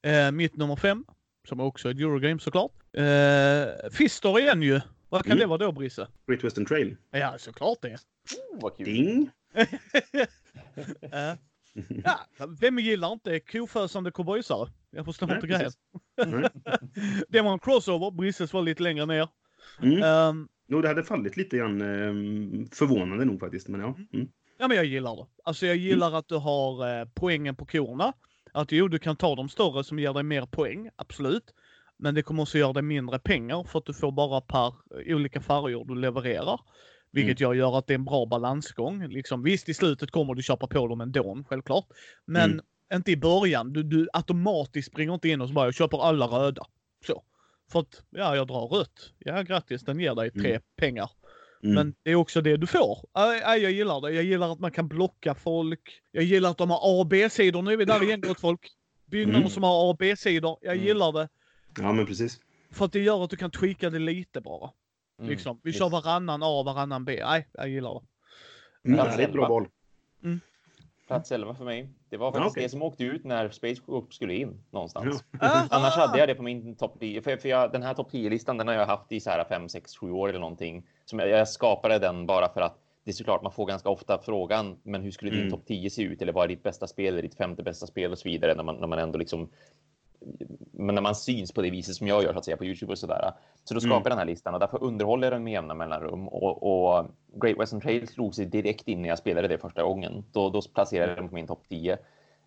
Eh, mitt nummer fem, som är också ett Eurogame såklart. Eh, Fister igen ju. Vad kan Mm. det vara då Brisse? Great Western Trail. Ja, såklart det. Oh, vad kul. Ding! (laughs) Eh, ja, vem gillar inte kofösande cowboysare? Jag förstår Nej, inte grejen. (laughs) det var en crossover, Brisses var lite längre ner. Mm. Ehm, Jo, det hade fallit lite grann. Eh, förvånande nog faktiskt, men ja. Mm. ja, men jag gillar det. Alltså jag gillar att du har eh, poängen på korna. Att jo, du kan ta de större som ger dig mer poäng, absolut. Men det kommer också göra dig mindre pengar för att du får bara per eh, olika färger du levererar. Vilket jag gör att det är en bra balansgång. Liksom, visst, i slutet kommer du köpa på dem ändå, självklart. Men Mm. inte i början. Du, du automatiskt springer inte in och så bara jag köper alla röda. Så. För att, ja, jag drar rött. Ja, grattis, den ger dig tre pengar. Mm. Men det är också det du får. Aj, jag gillar det. Jag gillar att man kan blocka folk. Jag gillar att de har A och B-sidor. Nu är vi där igen gott folk. Byggnader Mm. som har A och B-sidor. Jag Mm. gillar det. Ja, men precis. För att det gör att du kan tweaka det lite bara. Mm. Liksom. Vi kör varannan A och varannan B. Nej, jag gillar det. Mm. Plats det är ett bra elva. val. Plats 11 för mig. Det var Ja, faktiskt okej. det som åkte ut när Space Group skulle in någonstans. Ja. Ah, (laughs) Annars hade jag det på min topp 10. För, för jag, den här topp 10-listan den har jag haft i så här 5, 6, 7 år eller någonting. Som jag, jag skapade den bara för att det är såklart man får ganska ofta frågan, men hur skulle din Mm. topp 10 se ut? Eller vad är ditt bästa spel, eller ditt femte bästa spel och så vidare när man, när man ändå liksom men när man syns på det viset som jag gör så att säga på Youtube och sådär. Så då skapar Mm. jag den här listan och därför underhåller jag den med jämna mellanrum. Och, och Great Western Trail slog sig direkt in när jag spelade det första gången. Då, då placerade jag den på min topp 10.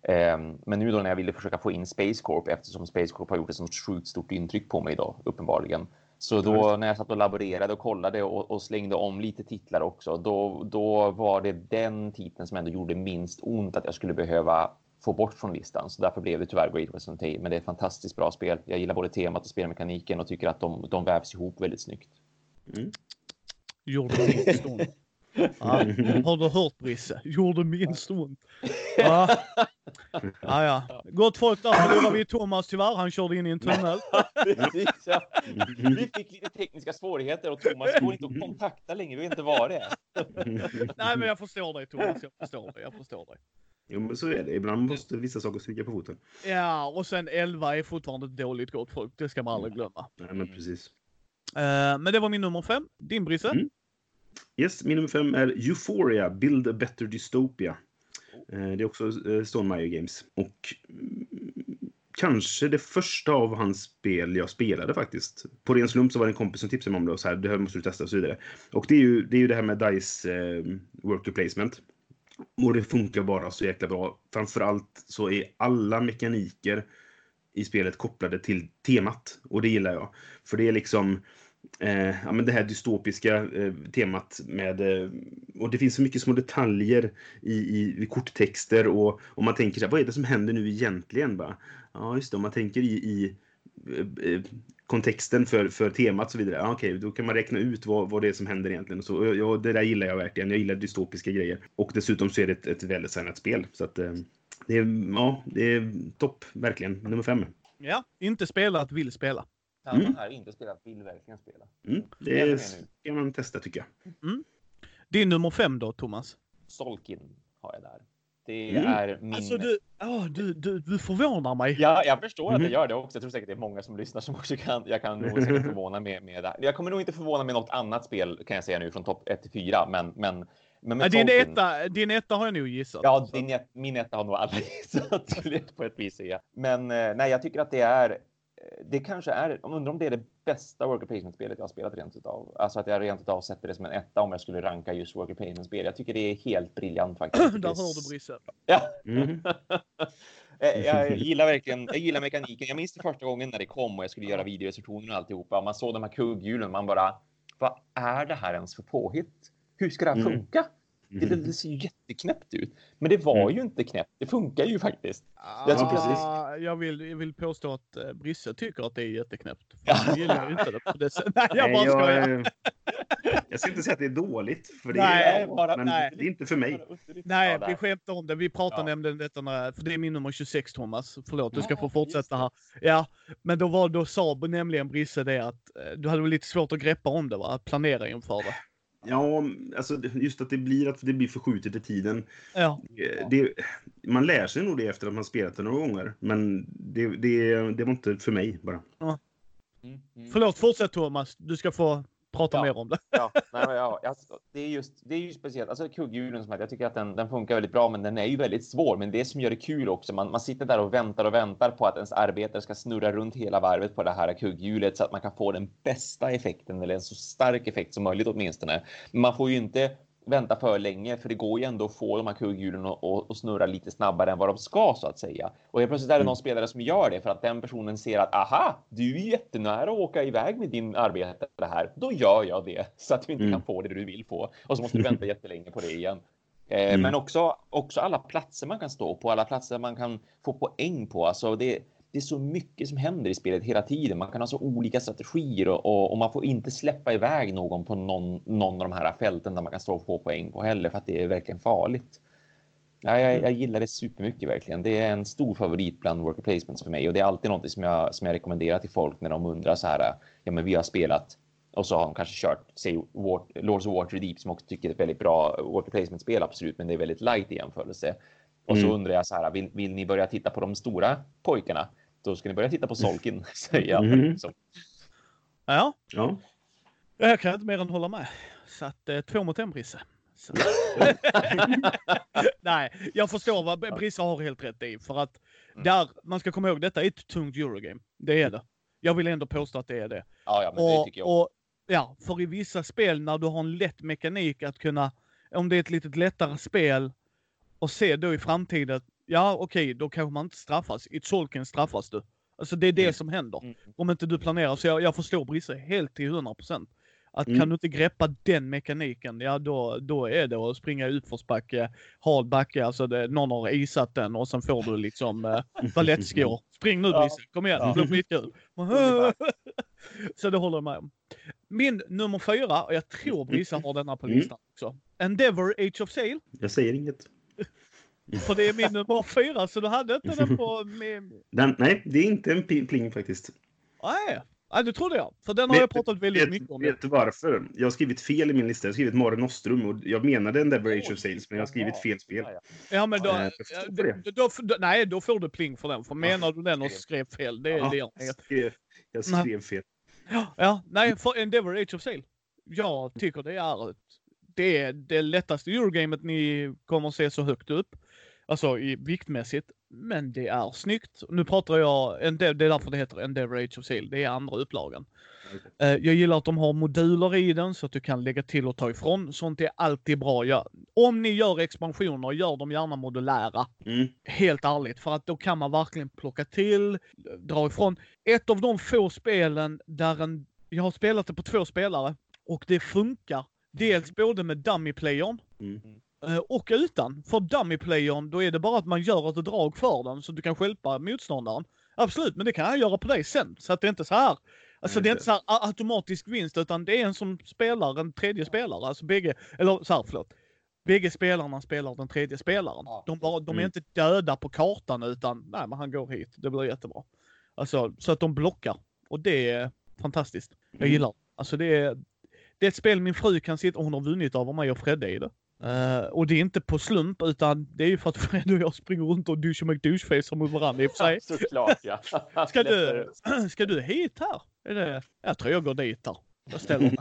Ehm, men nu då när jag ville försöka få in Space Corp eftersom Space Corp har gjort ett sånt sjukt stort intryck på mig då uppenbarligen. Så då när jag satt och laborerade och kollade och, och slängde om lite titlar också, då, då var det den titeln som ändå gjorde minst ont att jag skulle behöva få bort från listan. Så därför blev det tyvärr Great Western Trail. Men det är ett fantastiskt bra spel. Jag gillar både temat och spelmekaniken och tycker att de, de vävs ihop väldigt snyggt. Mm. Gjorde minst ont. (laughs) Ja, har du hört Brisse? Gjorde minst ont. Ja. Ja, ja. Gott folk, där förlorade vi Thomas tyvärr. Han körde in i en tunnel. (laughs) Precis, ja. Vi fick lite tekniska svårigheter och Thomas går inte att kontakta längre. Vi vet inte vad det är. Nej, men jag förstår dig Thomas. Jag förstår dig. Jag förstår dig. Jo, men så är det. Ibland måste vissa saker stryka på foten. Ja, och sen 11 är fortfarande ett dåligt gott folk. Det ska man aldrig glömma. Nej, men precis. Eh, men det var min nummer fem. Din Brisse? Mm. Yes, min nummer fem är Euphoria, Build a Better Dystopia. Eh, Det är också eh, Stone Meyer Games. Och mm, kanske det första av hans spel jag spelade faktiskt. På ren slump så var det en kompis som tipsade mig om det och så här, det här måste du testa och så vidare. Och det är ju det, är ju det här med DICE eh, Worker Placement. Och det funkar bara så jäkla bra. Framförallt så är alla mekaniker i spelet kopplade till temat. Och det gillar jag. För det är liksom eh, ja, men det här dystopiska eh, temat med... Eh, och det finns så mycket små detaljer i, i, i korttexter och, och man tänker så här, vad är det som händer nu egentligen? Bara, ja, just det, om man tänker i, i kontexten för, för temat och så vidare. Ja, okej, då kan man räkna ut vad, vad det är som händer egentligen. Och så, ja, det där gillar jag verkligen. Jag gillar dystopiska grejer. Och dessutom så är det ett, ett väldesignat spel. Så att eh, det är, ja, det är topp, verkligen. Nummer fem. Ja, inte spelat, vill spela. Han Mm. har inte spelat, vill verkligen spela. Mm, det är är, nu. ska man testa tycker jag. Din nummer fem då, Thomas? Solkin har jag där. Det Mm. är min... Alltså du, åh, du, du, du förvånar mig. Ja, jag förstår att Mhm. jag gör det också. Jag tror säkert det är många som lyssnar som också kan. Jag kan nog säkert förvåna med, med det. Jag kommer nog inte förvåna med något annat spel kan jag säga nu från topp 1 till 4, men, men Men med din, Tolkien, etta, din etta har jag nog gissat. Ja, din, min etta har nog alla (laughs) gissat på ett vis. Ja. Men eh, nej, jag tycker att det är. Det kanske är. Jag undrar om det är det bästa worker placement-spelet jag har spelat rent utav. Alltså att jag rent utav sätter det som en etta om jag skulle ranka just worker placement-spel. Jag tycker det är helt briljant faktiskt. (clears throat) Där hör du Brisse. Ja, Mm. (laughs) Eh, jag gillar verkligen, jag gillar mekaniken. Jag minns det första gången när det kom och jag skulle göra videorecensioner och alltihopa. Man såg de här kugghjulen, man bara, vad är det här ens för påhitt? Hur ska det här Mm. funka? Det, det, det ser ju jätteknäppt ut. Men det var Mm. ju inte knäppt. Det funkar ju faktiskt. Jag tycker Ah, jag, vill, jag vill påstå att eh, Brisse tycker att det är jätteknäppt. (laughs) Ja. Jag gillar ju inte det på det sättet. (laughs) Nej, jag bara skojar. jag, jag ska inte säga att det är dåligt, för det Nej, är bara- men nej. det är inte för mig. Nej, vi skämtar om det. Vi pratade Ja. nämligen detta när, för det är min nummer 26 Thomas. Förlåt, du ska få fortsätta här. Ja, men då var då sa nämligen Brisse det att eh, du hade väl lite svårt att greppa om det va? Att planera inför det. Ja, alltså just att det blir att det blir förskjutet i tiden. Ja, Eh, Det, man lär sig nog det efter att man spelat det några gånger, men det, det, det var inte för mig bara. Mm, mm. förlåt, fortsätt Thomas. Du ska få prata Ja. mer om det. (laughs) Ja, nej, ja, alltså, det är just, det är ju speciellt. Alltså kugghjulen som här, jag tycker att den, den funkar väldigt bra, men den är ju väldigt svår. Men det som gör det kul också, man, man sitter där och väntar och väntar på att ens arbetare ska snurra runt hela varvet på det här kugghjulet så att man kan få den bästa effekten eller en så stark effekt som möjligt åtminstone. Men man får ju inte vänta för länge, för det går ju ändå att få de här kugghjulen att snurra lite snabbare än vad de ska så att säga. Och helt plötsligt är det någon spelare som gör det för att den personen ser att aha, du är jättenära att åka iväg med din arbetare här. Då gör jag det (laughs) så att du inte Mm. kan få det du vill få och så måste du vänta (laughs) jättelänge på det igen. Eh, Mm. Men också, också alla platser man kan stå på, alla platser man kan få poäng på. Alltså det, det är så mycket som händer i spelet hela tiden. Man kan ha så olika strategier och, och, och man får inte släppa iväg någon på någon, någon av de här fälten där man kan stå och få poäng på heller för att det är verkligen farligt. Ja, jag, jag gillar det supermycket verkligen. Det är en stor favorit bland worker placements för mig och det är alltid något som jag, som jag rekommenderar till folk när de undrar så här. Ja, men vi har spelat och så har de kanske kört, säg Lords of Water Deep som också tycker är ett väldigt bra worker placement-spel, absolut, men det är väldigt light i jämförelse. Och så Mm. undrar jag så här, vill, vill ni börja titta på de stora pojkarna? Då ska ni börja titta på Solkin, (laughs) säger jag. Mhm. Så, Ja, Ja. jag kan inte mer än hålla med. Så att eh, två mot en Brisse. (laughs) Nej, jag förstår vad Brisse har helt rätt i. För att Mm. där, man ska komma ihåg, detta är ett tungt Eurogame. Det är det. Jag vill ändå påstå att det är det. ja, ja, men det Och, tycker jag och, ja, för i vissa spel när du har en lätt mekanik att kunna, om det är ett lite lättare spel och se då i framtiden, ja okej, då kanske man inte straffas. I Tolkien straffas du. Alltså det är det Mm. som händer. Mm. Om inte du planerar. Så jag, jag förstår Brisse helt till 100%. Att Mm. kan du inte greppa den mekaniken, ja då, då är det att springa i utförsbacke, hard backe, alltså det, någon har isat den och sen får du liksom eh, balettskor. (laughs) Spring nu Ja. Brisse, kom igen, Ja. det blir skitkul. (laughs) (laughs) Så det håller jag med om. Min nummer fyra, och jag tror Brisse har denna på Mm. listan också. Endeavor Age of Sail. Jag säger inget. För det är min nummer fyra, så du hade inte den på... Den, nej, det är inte en pling faktiskt. Nej, nej, det trodde jag. För den har Vet- jag pratat väldigt Vet, mycket om. vet du varför? Jag har skrivit fel i min lista. Jag har skrivit Mare Nostrum och jag menade Endeavor Age of Sales, men jag har skrivit fel spel. Ja, ja. Ja, men då, då, då, då, nej, då får du pling för den. För menar du den och skrev fel, det, Ja, det jag skrev, jag skrev fel. Ja, ja, nej, för Endeavor Age of Sail. Jag tycker det är ett, det är det lättaste Eurogamet ni kommer att se så högt upp. Alltså i viktmässigt. Men det är snyggt. Nu pratar jag, det är därför det heter Endeavor Age of Sail. Det är andra upplagan. Eh, Jag gillar att de har moduler i den så att du kan lägga till och ta ifrån. Sånt är alltid bra. Ja, om ni gör expansioner, gör dem gärna modulära. Mm. Helt ärligt, för att då kan man verkligen plocka till, dra ifrån. Ett av de få spelen där en, jag har spelat det på två spelare och det funkar. Dels både med dummy-playern Mm. Eh, och utan. För dummy-playern, då är det bara att man gör ett drag för den så du kan stjälpa motståndaren. Absolut, men det kan jag göra på dig sen. Så att det är inte så här. Alltså Nej, det är inte så här automatisk vinst utan det är en som spelar en tredje spelare. Alltså bägge, eller så här, förlåt. Bägge spelarna spelar den tredje spelaren. Ja. De, bara, de är Mm. inte döda på kartan utan nej men han går hit. Det blir jättebra. Alltså så att de blockar. Och det är fantastiskt. Jag Mm. gillar Alltså det är, det är ett spel min fru kan sitta och hon har vunnit över mig och Fredde i det. Eh, och det är inte på slump utan det är ju för att (laughs) Fredde och jag springer runt och douche McDouche-facear mot varandra i och för sig. (laughs) Såklart ja. (laughs) Ska du, (clears throat) ska du hit här? Är det, jag tror jag går dit här. Jag ställer mig.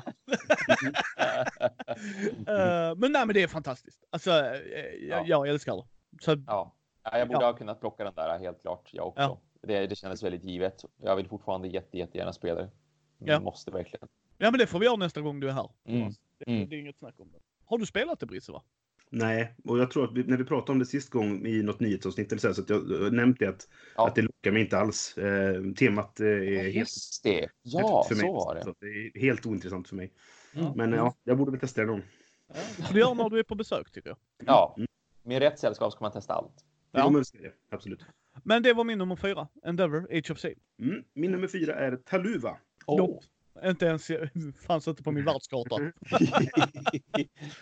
Eh, men nej, men det är fantastiskt. Alltså, eh, jag, jag älskar det. Så, Ja, Ja, jag borde Ja. ha kunnat plocka den där helt klart. Jag också. Ja. Det, det kändes väldigt givet. Jag vill fortfarande jätte, jättegärna spela det. Ja. Måste verkligen. ja, men det får vi göra nästa gång du är här. Mm. Det, Mm. det är inget snack om det. Har du spelat det, Brisse? Va? Nej, och jag tror att vi, när vi pratade om det sist gång i något nyhetsavsnitt eller så, här, så att jag jag nämnt det att, Ja. att det lockar mig inte alls. Eh, temat eh, är helt det. Ja, för mig. så var det. Så det är helt ointressant för mig. Mm. Men ja, jag borde väl testa det någon. Ja, det göra när du är på besök, tycker jag. Ja, Mm. med rätt sällskap ska man testa allt. Ja. jag det, absolut. Men det var min nummer fyra. Endeavor, Age of Sail. Mm. Min nummer fyra är Taluva. Nope. Inte ens, (laughs) fanns inte på min världskarta. (laughs)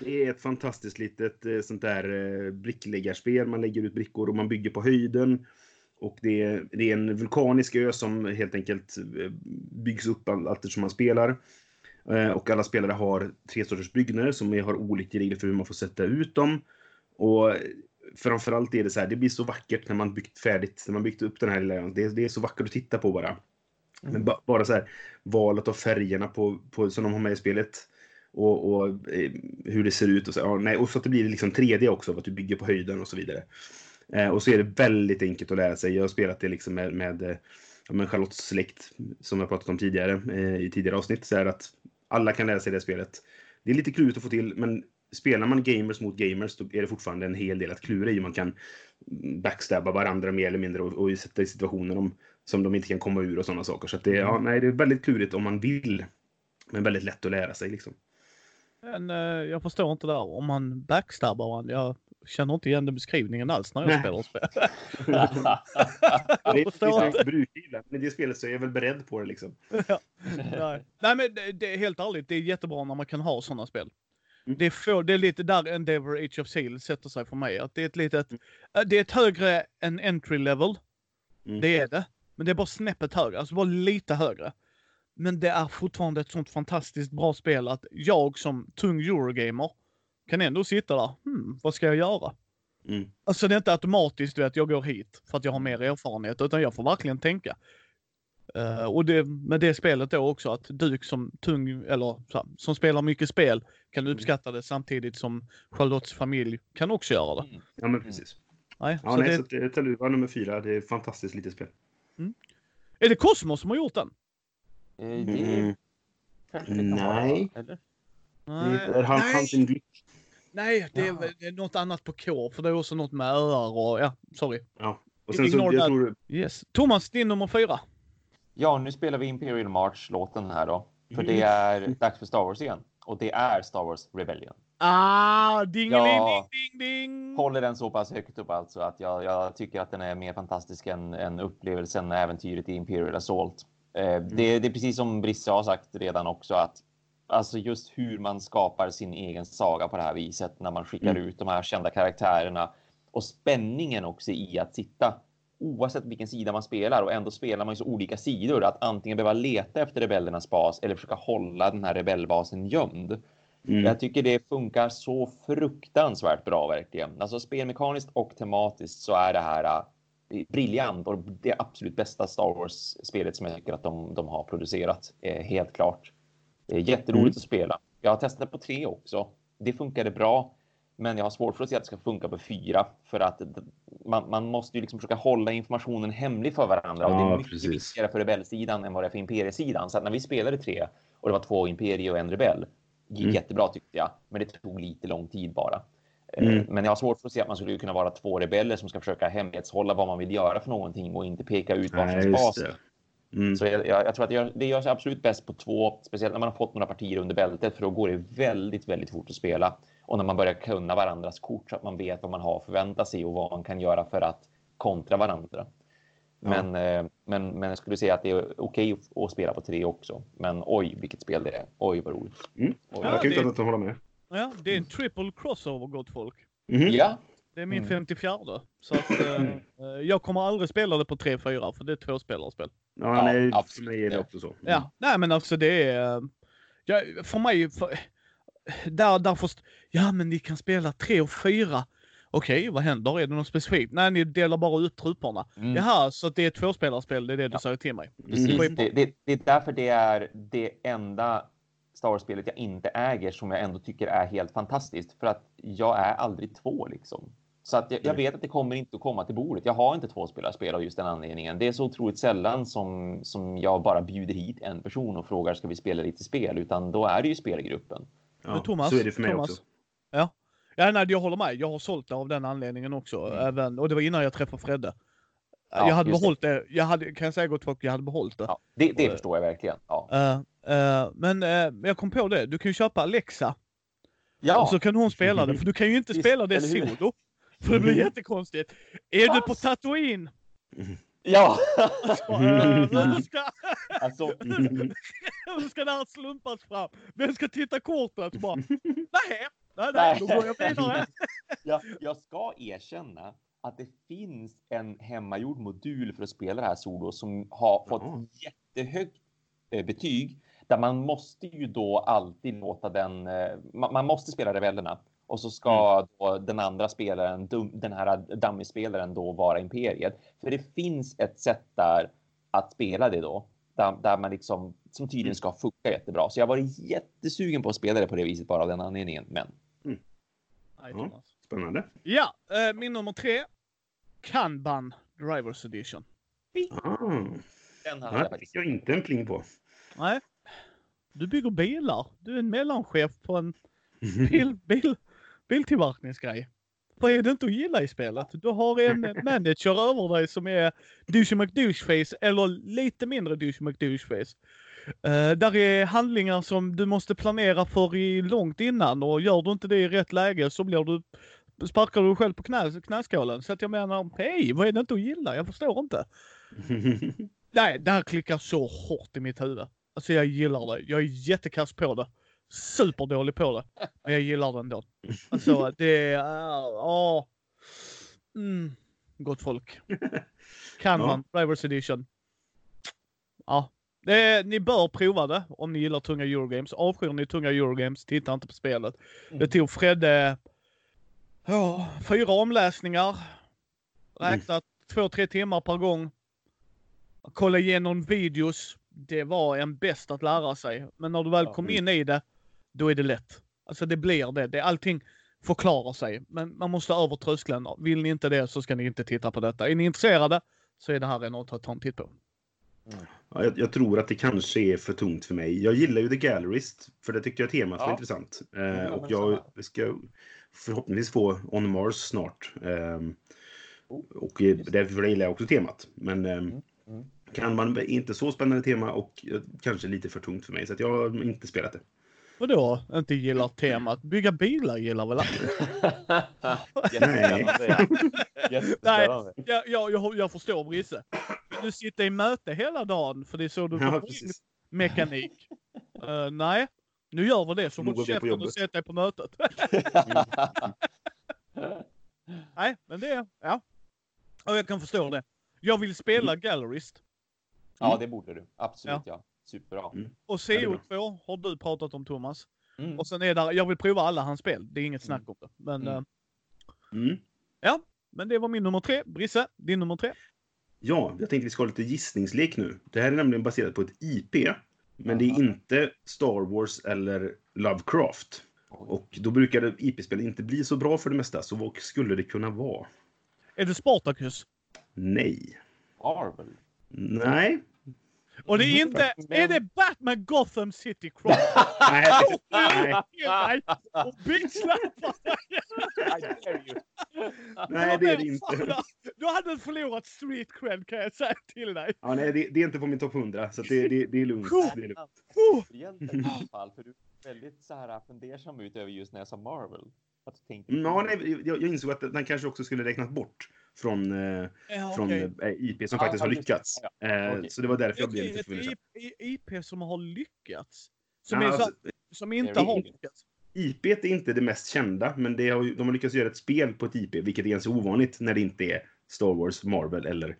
Det är ett fantastiskt litet eh, sånt där eh, brickläggarspel. Man lägger ut brickor och man bygger på höjden. Och det är, det är en vulkanisk ö som helt enkelt eh, byggs upp all- allt som man spelar. Och alla spelare har tre sorters byggnader som har olika regler för hur man får sätta ut dem. Och framförallt är det så här, det blir så vackert när man byggt färdigt, när man byggt upp den här lilla ön. Det, det är så vackert att titta på bara. Mm. Men ba, bara så här, valet av färgerna på, på, som de har med i spelet. Och, och eh, hur det ser ut. Och så, ja, nej, och så att det blir liksom 3D också, att du bygger på höjden och så vidare. Eh, och så är det väldigt enkelt att lära sig. Jag har spelat det liksom med, med, eh, med Charlottes släkt, som jag pratat om tidigare eh, i tidigare avsnitt. Så är det att alla kan lära sig det spelet. Det är lite klurigt att få till, men spelar man gamers mot gamers då är det fortfarande en hel del att klura i. Man kan backstabba varandra mer eller mindre och, och sätta i situationer om, som de inte kan komma ur och sådana saker. Så det, ja, nej, det är väldigt klurigt om man vill. Men väldigt lätt att lära sig liksom. Men eh, jag förstår inte där. Om man backstabbar varandra. Jag känner inte igen den beskrivningen alls när jag Nej. spelar spel. (laughs) Det är inte. brukar. Men det spelet så är jag väl beredd på det liksom. (laughs) Nej. Nej men det, det är helt ärligt, det är jättebra när man kan ha sådana spel. Mm. Det, är få, det är lite där Endeavor Age of Seal sätter sig för mig. Att det är ett litet, äh, det är ett högre än entry level. Mm. Det är det. Men det är bara snäppet högre, alltså bara lite högre. Men det är fortfarande ett sånt fantastiskt bra spel att jag som tung Eurogamer kan ändå sitta där. Hmm, vad ska jag göra? Mm. Alltså det är inte automatiskt du vet, jag går hit för att jag har mer erfarenhet, utan jag får verkligen tänka. Eh, och det, med det spelet då också att du som tung, eller här, som spelar mycket spel kan uppskatta det samtidigt som Charlottes familj kan också göra det. Mm. Ja, men precis. Nej, Ja, så nej, det, så att, eh, Taluva nummer fyra, det är ett fantastiskt litet spel. Är det Cosmos som har gjort den? Eh, Mm. Nej. eller? Det är han, Nej. Nej, det är, Ja. det är något annat på K, för det är också något med öar och ja, sorry. Ja. Och sen så, jag tror, Yes. Thomas, din nummer fyra. Ja, nu spelar vi Imperial March-låten här då. För Mm. det är dags för Star Wars igen. Och det är Star Wars Rebellion. Ah, dingeling, Ja. ding, ding, ding. Håller den så pass högt upp alltså att jag, jag tycker att den är mer fantastisk än, än upplevelsen, äventyret i Imperial Assault. Eh, det, det är precis som Brisse har sagt redan också att alltså just hur man skapar sin egen saga på det här viset när man skickar Mm. ut de här kända karaktärerna och spänningen också i att sitta oavsett vilken sida man spelar och ändå spelar man ju så olika sidor att antingen behöva leta efter rebellernas bas eller försöka hålla den här rebellbasen gömd. Mm, Jag tycker det funkar så fruktansvärt bra verkligen. Alltså spelmekaniskt och tematiskt så är det här äh, briljant och det absolut bästa Star Wars-spelet som jag tycker att de, de har producerat. Eh, helt klart. Det är jätteroligt Mm. att spela. Jag har testat på tre också. Det funkade bra. Men jag har svårt för att se att det ska funka på fyra för att man, man måste ju liksom försöka hålla informationen hemlig för varandra och det är mycket precis. viktigare för rebellsidan än vad det är för imperiesidan. Så att när vi spelade tre och det var två imperier och en rebell gick Mm. jättebra tyckte jag, men det tog lite lång tid bara. Eh, Mm. Men jag har svårt för att se att man skulle kunna vara två rebeller som ska försöka hemlighetshålla vad man vill göra för någonting och inte peka ut Nej, varsin just bas. Mm. Så jag, jag, jag tror att det gör, det gör sig absolut bäst på två, speciellt när man har fått några partier under bältet, för då går det väldigt, väldigt fort att spela. Och när man börjar kunna varandras kort så att man vet vad man har att förvänta sig och vad man kan göra för att kontra varandra. Ja. Men, eh, men, men jag skulle säga att det är okej att, att spela på tre också. Men oj, vilket spel det är. Oj, vad roligt. Mm. Oj, Jag kan inte annat än hålla med. Ja, det är en triple crossover gott folk. Mhm. Ja, Det är min Mm. 54. Så att, eh, eh, jag kommer aldrig spela det på 3-4 för det är två spelarspel. Ja, Ja, nej, för absolut. mig är det också så. Mm. Ja, nej men alltså det är... eh, Ja, för mig... För, där, där först, ja men ni kan spela 3 och 4. Okej, vad händer? Är det något specifikt? Nej, ni delar bara ut trupperna. Mm. Jaha, så att det är ett tvåspelarspel, det är det du Ja. säger till mig. Precis. Mm. Det, det, det är därför det är det enda Star Wars-spelet jag inte äger som jag ändå tycker är helt fantastiskt. För att jag är aldrig två liksom. Så att jag, jag vet att det kommer inte att komma till bordet. Jag har inte två spelarspel av just den anledningen. Det är så otroligt sällan som, som jag bara bjuder hit en person och frågar ska vi spela lite spel, utan då är det ju spelgruppen. Ja, Thomas, så är det för mig Thomas. också. Ja. Ja, nej, jag håller med. Jag har sålt det av den anledningen också. Mm. Även, och det var innan jag träffade Fredde. Ja, jag hade just det. behållit det. Jag hade, kan jag säga gott folk, jag hade behållit det. Ja, det, det Och- förstår jag verkligen. Ja, Eh, eh, men eh, jag kom på det. Du kan ju köpa Alexa ja. och så kan hon spela det. För du kan ju inte spela det solo. För det blir Mm. jättekonstigt. Är du på Tatooine? ja. Alltså, eh, vem ska, alltså, hur ska det här slumpas fram? Vem ska titta kortet? Bara, nej, nej, nej, då går jag vidare. (laughs) jag, jag ska erkänna att det finns en hemmagjord modul för att spela det här solo som har fått Jaha. jättehögt eh, betyg. Där man måste ju då alltid låta den, eh, man, måste spela rebellerna och så ska då den andra spelaren, dum, den här dummy-spelaren då vara imperiet. För det finns ett sätt där att spela det då. Där, där man liksom, som tydligen ska funka jättebra. Så jag har varit jättesugen på att spela det på det viset bara av den anledningen. Men Nej, Ja. Thomas. Spännande. Ja, eh, min nummer tre. Kanban Drivers Edition. Ah, den hade ja, jag fick jag inte en pling på. Nej. Du bygger bilar. Du är en mellanchef på en (laughs) bil, bil, biltillverkningsgrej. Vad är det inte att gilla i spelet? Du har en (laughs) manager över dig som är douche McDoucheface eller lite mindre douche McDoucheface. Uh, där är handlingar som du måste planera för i långt innan och gör du inte det i rätt läge så blir du sparkar du själv på knä, knäskålen. Så att jag menar, hej, vad är det inte att gilla? Jag förstår inte. (laughs) Nej, det här klickar så hårt i mitt huvud. Alltså jag gillar det. Jag är jättekass på det. Superdålig på det. Men jag gillar det ändå. Alltså det är... Åh. Mm. Gott folk. (laughs) Kan Ja. man. Drivers edition. Ja. Det ni bör prova det om ni gillar tunga Eurogames. Avskyr ni tunga Eurogames, titta inte på spelet. Mm. Det tog Fredde ja, fyra omläsningar. Räknat två, tre timmar per gång. Kolla igenom videos. Det var en bäst att lära sig. Men när du väl Ja. kom in i det, då är det lätt. Alltså det blir det. det allting förklarar sig. Men man måste över tröskeln. Vill ni inte det så ska ni inte titta på detta. Är ni intresserade så är det här något att ta en titt på. Ja, jag, jag tror att det kanske är för tungt för mig. Jag gillar ju The Gallerist, för det tycker jag temat var Ja. intressant. Eh, och samma. jag ska förhoppningsvis få On Mars snart. Ehm, Oh, och eh, därför gillar jag också temat. Men ehm, mm. kan man inte så spännande tema och eh, kanske lite för tungt för mig. Så att jag har inte spelat det. Vadå? Inte gillar temat? Bygga bilar gillar väl alla? (laughs) Jättespännande. Jättespännande. Ja, ja, jag, jag förstår Brisse. Du sitta i möte hela dagen för det är så du Ja, får precis. mekanik? Eh, nej, nu gör vi det så håll käften och sätt dig på mötet. (laughs) nej, men det, ja. Och jag kan förstå det. Jag vill spela Gallerist. ja, det borde du. Absolut, ja. Superbra. Mm. Och är bra. CO2 har du pratat om Thomas. Mm. Och sen är där, jag vill prova alla hans spel. Det är inget snack om det. Men, Mm. Mm. ja. Men det var min nummer tre. Brisse, din nummer tre. Ja, jag tänkte vi ska ha lite gissningslek nu. Det här är nämligen baserat på ett IP. Men det är inte Star Wars eller Lovecraft. Och då brukar IP-spel inte bli så bra för det mesta. Så vad skulle det kunna vara? Är det Spartacus? Nej. Marvel. Nej. Och det är inte, Men- är det Batman Gotham City Cross? Nej. Nej. Och you. Nej, det är det inte. Du hade förlorat street cred kan jag säga till dig. Ja, nej, det, det är inte på min topp 100. Så det, det, det är lugnt. Det är lugnt. Egentligen i alla fall, för du är väldigt så här fundersam ut över just när jag sa Marvel. Att du tänkte... Mm, Ja, nej, jag, jag insåg att den kanske också skulle räknas bort från, eh, ja, från okej. eh, IP som Ja, faktiskt har lyckats. Ja, Eh, okej. Så det var därför jag blev lite fundersam. IP, IP som har lyckats. Som, Ja, är så, alltså, som inte har lyckats. IP är inte det mest kända, men det har, de har lyckats göra ett spel på ett IP, vilket är ganska ovanligt när det inte är Star Wars, Marvel eller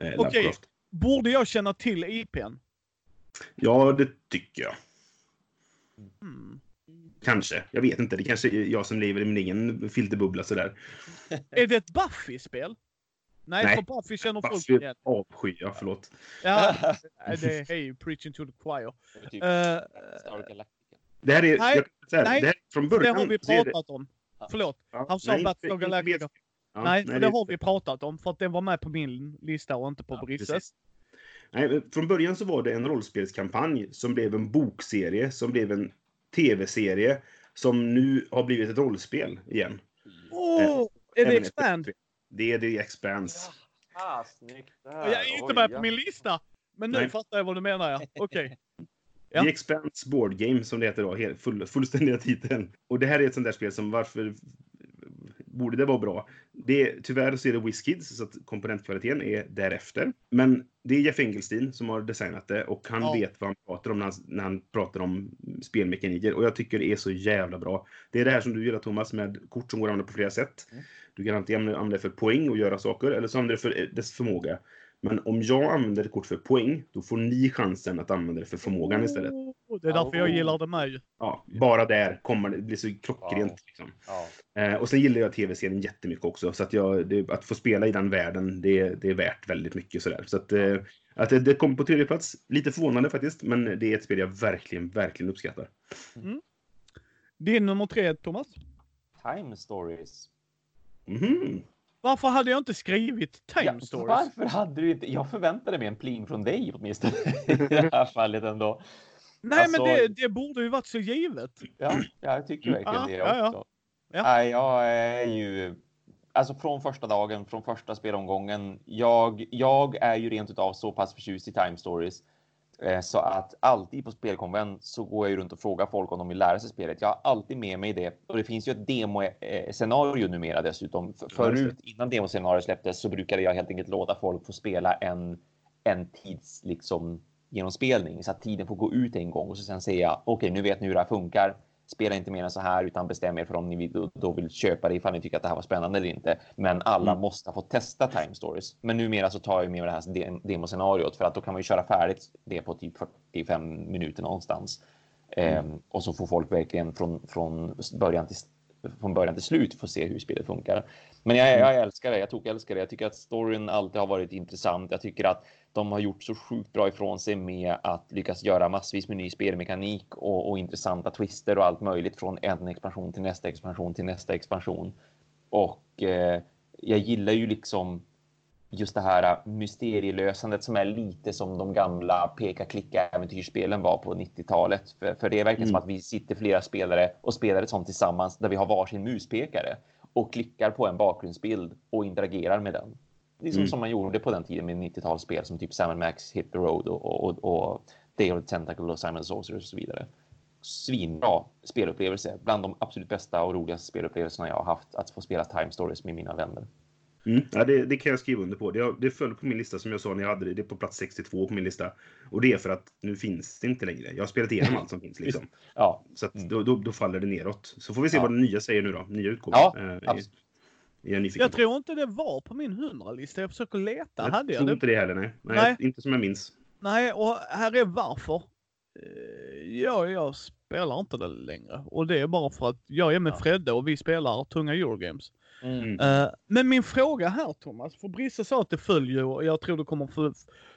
eh, Lovecraft. Borde jag känna till IPn? Ja, det tycker jag. Hmm. Kanske. Jag vet inte. Det kanske är jag som lever i min egen filterbubbla sådär. (laughs) Är det ett Buffy-spel? Nej, Nej. för Buffy känner folk igen. avsky, ja förlåt. Ja, (laughs) det är hej, preaching to the choir. Det typ Galactica. Det här är, Nej, säga, nej, det här, från Det början... har vi det- pratat om. Förlåt. ja, Han sa nej, Battlestar Galactica. ja, nej, nej, det har vi pratat om. För att den var med på min lista och inte på Ja, Brisses. Nej, från början så var det en rollspelskampanj som blev en bokserie, som blev en tv-serie, som nu har blivit ett rollspel igen. Åh! är det Expand? Det är The Expanse. Ah, snyggt. Jag är inte med på min lista. Men nu Nej. fattar jag vad du menar, ja. Okej. Ja. The Expanse Board Game som det heter då, full, fullständiga titeln. Och det här är ett sånt där spel som varför borde det vara bra? Det, tyvärr så är det WizKids så att komponentkvaliteten är därefter. Men det är Jeff Engelstein som har designat det och han Ja. vet vad han pratar om när han, när han pratar om spelmekaniker. Och jag tycker det är så jävla bra. Det är det här som du gillar Thomas med kort som går att använda på flera sätt. Mm. Du kan antingen använda det för poäng och göra saker eller så använder du det för dess förmåga. Men om jag använder ett kort för poäng, då får ni chansen att använda det för förmågan istället. Oh, det är därför jag gillar det med ju. Ja, bara där kommer det, blir så klockrent. Wow. Liksom. Eh, och sen gillar jag tv-serien jättemycket också. Så att, jag, det, att få spela i den världen, det, det är värt väldigt mycket. Sådär. Så att, eh, att det, det kom på tredje plats, lite förvånande faktiskt, men det är ett spel jag verkligen, verkligen uppskattar. Din nummer tre, Thomas. Time Stories. Mhm. Varför hade jag inte skrivit Time Ja, Stories? Varför hade du inte? Jag förväntade mig en pling från dig åtminstone (laughs) i det här (laughs) fallet ändå. Nej, Alltså- men det, det borde ju varit så givet. Ja, jag tycker verkligen Ja, det ja, ja. också. Ja. Nej, jag är ju... Alltså från första dagen, från första spelomgången. Jag, jag är ju rent utav så pass förtjust i Time Stories. Eh, så att alltid på spelkonvent så går jag ju runt och frågar folk om de vill lära sig spelet. Jag har alltid med mig det. Och det finns ju ett demo-scenario numera dessutom. Förut, innan demoscenariot släpptes, så brukade jag helt enkelt låta folk få spela en, en tids liksom genomspelning så att tiden får gå ut en gång och så sen säga jag okej, nu vet ni hur det här funkar. Spela inte mer än så här utan bestäm er för om ni då, vill köpa det ifall ni tycker att det här var spännande eller inte. Men alla Mm. måste fått testa Time Stories. Men numera så tar jag med det här dem- demoscenariot för att då kan man ju köra färdigt det på typ 45 minuter någonstans. Ehm, och så får folk verkligen från, från början till från början till slut få se hur spelet funkar. Men jag, jag älskar det. Jag tog älskar det. Jag tycker att storyn alltid har varit intressant. Jag tycker att de har gjort så sjukt bra ifrån sig med att lyckas göra massvis med ny spelmekanik och, och intressanta twister och allt möjligt från en expansion till nästa expansion till nästa expansion. Och eh, jag gillar ju liksom just det här mysterielösandet som är lite som de gamla peka-klicka-äventyrsspelen var på 90-talet. För, för det är verkligen Mm. som att vi sitter flera spelare och spelar ett sånt tillsammans där vi har varsin muspekare och klickar på en bakgrundsbild och interagerar med den. Det är som, Mm. som man gjorde på den tiden med 90-talsspel som typ Sam Max, Hit the Road och, och, och Day of the Tentacle och Simon Sorcerer och så vidare. Svinbra spelupplevelse. Bland de absolut bästa och roligaste spelupplevelserna jag har haft att få spela Time Stories med mina vänner. Mm. Ja, det, det kan jag skriva under på. Det, det föll på min lista som jag sa när jag hade det. Det är på plats 62 på min lista. Och det är för att nu finns det inte längre. Jag har spelat igenom allt som finns. Liksom. Ja, Så att Mm. då, då, då faller det neråt. Så får vi se Ja. vad den nya säger nu då. Nya utgåvan. Ja, Eh, är- absolut. är jag Jag tror inte det var på min 100-lista. Jag försöker leta. Jag Hade jag tror det? inte det heller, nej. nej. Nej. Inte som jag minns. Nej, och här är varför. Eh, Ja, jag spelar inte det längre. Och det är bara för att jag är med Ja. Fredde och vi spelar tunga Eurogames. Mm. Eh, men min fråga här Thomas, för Brisse sa att det följer och jag tror det kommer, för,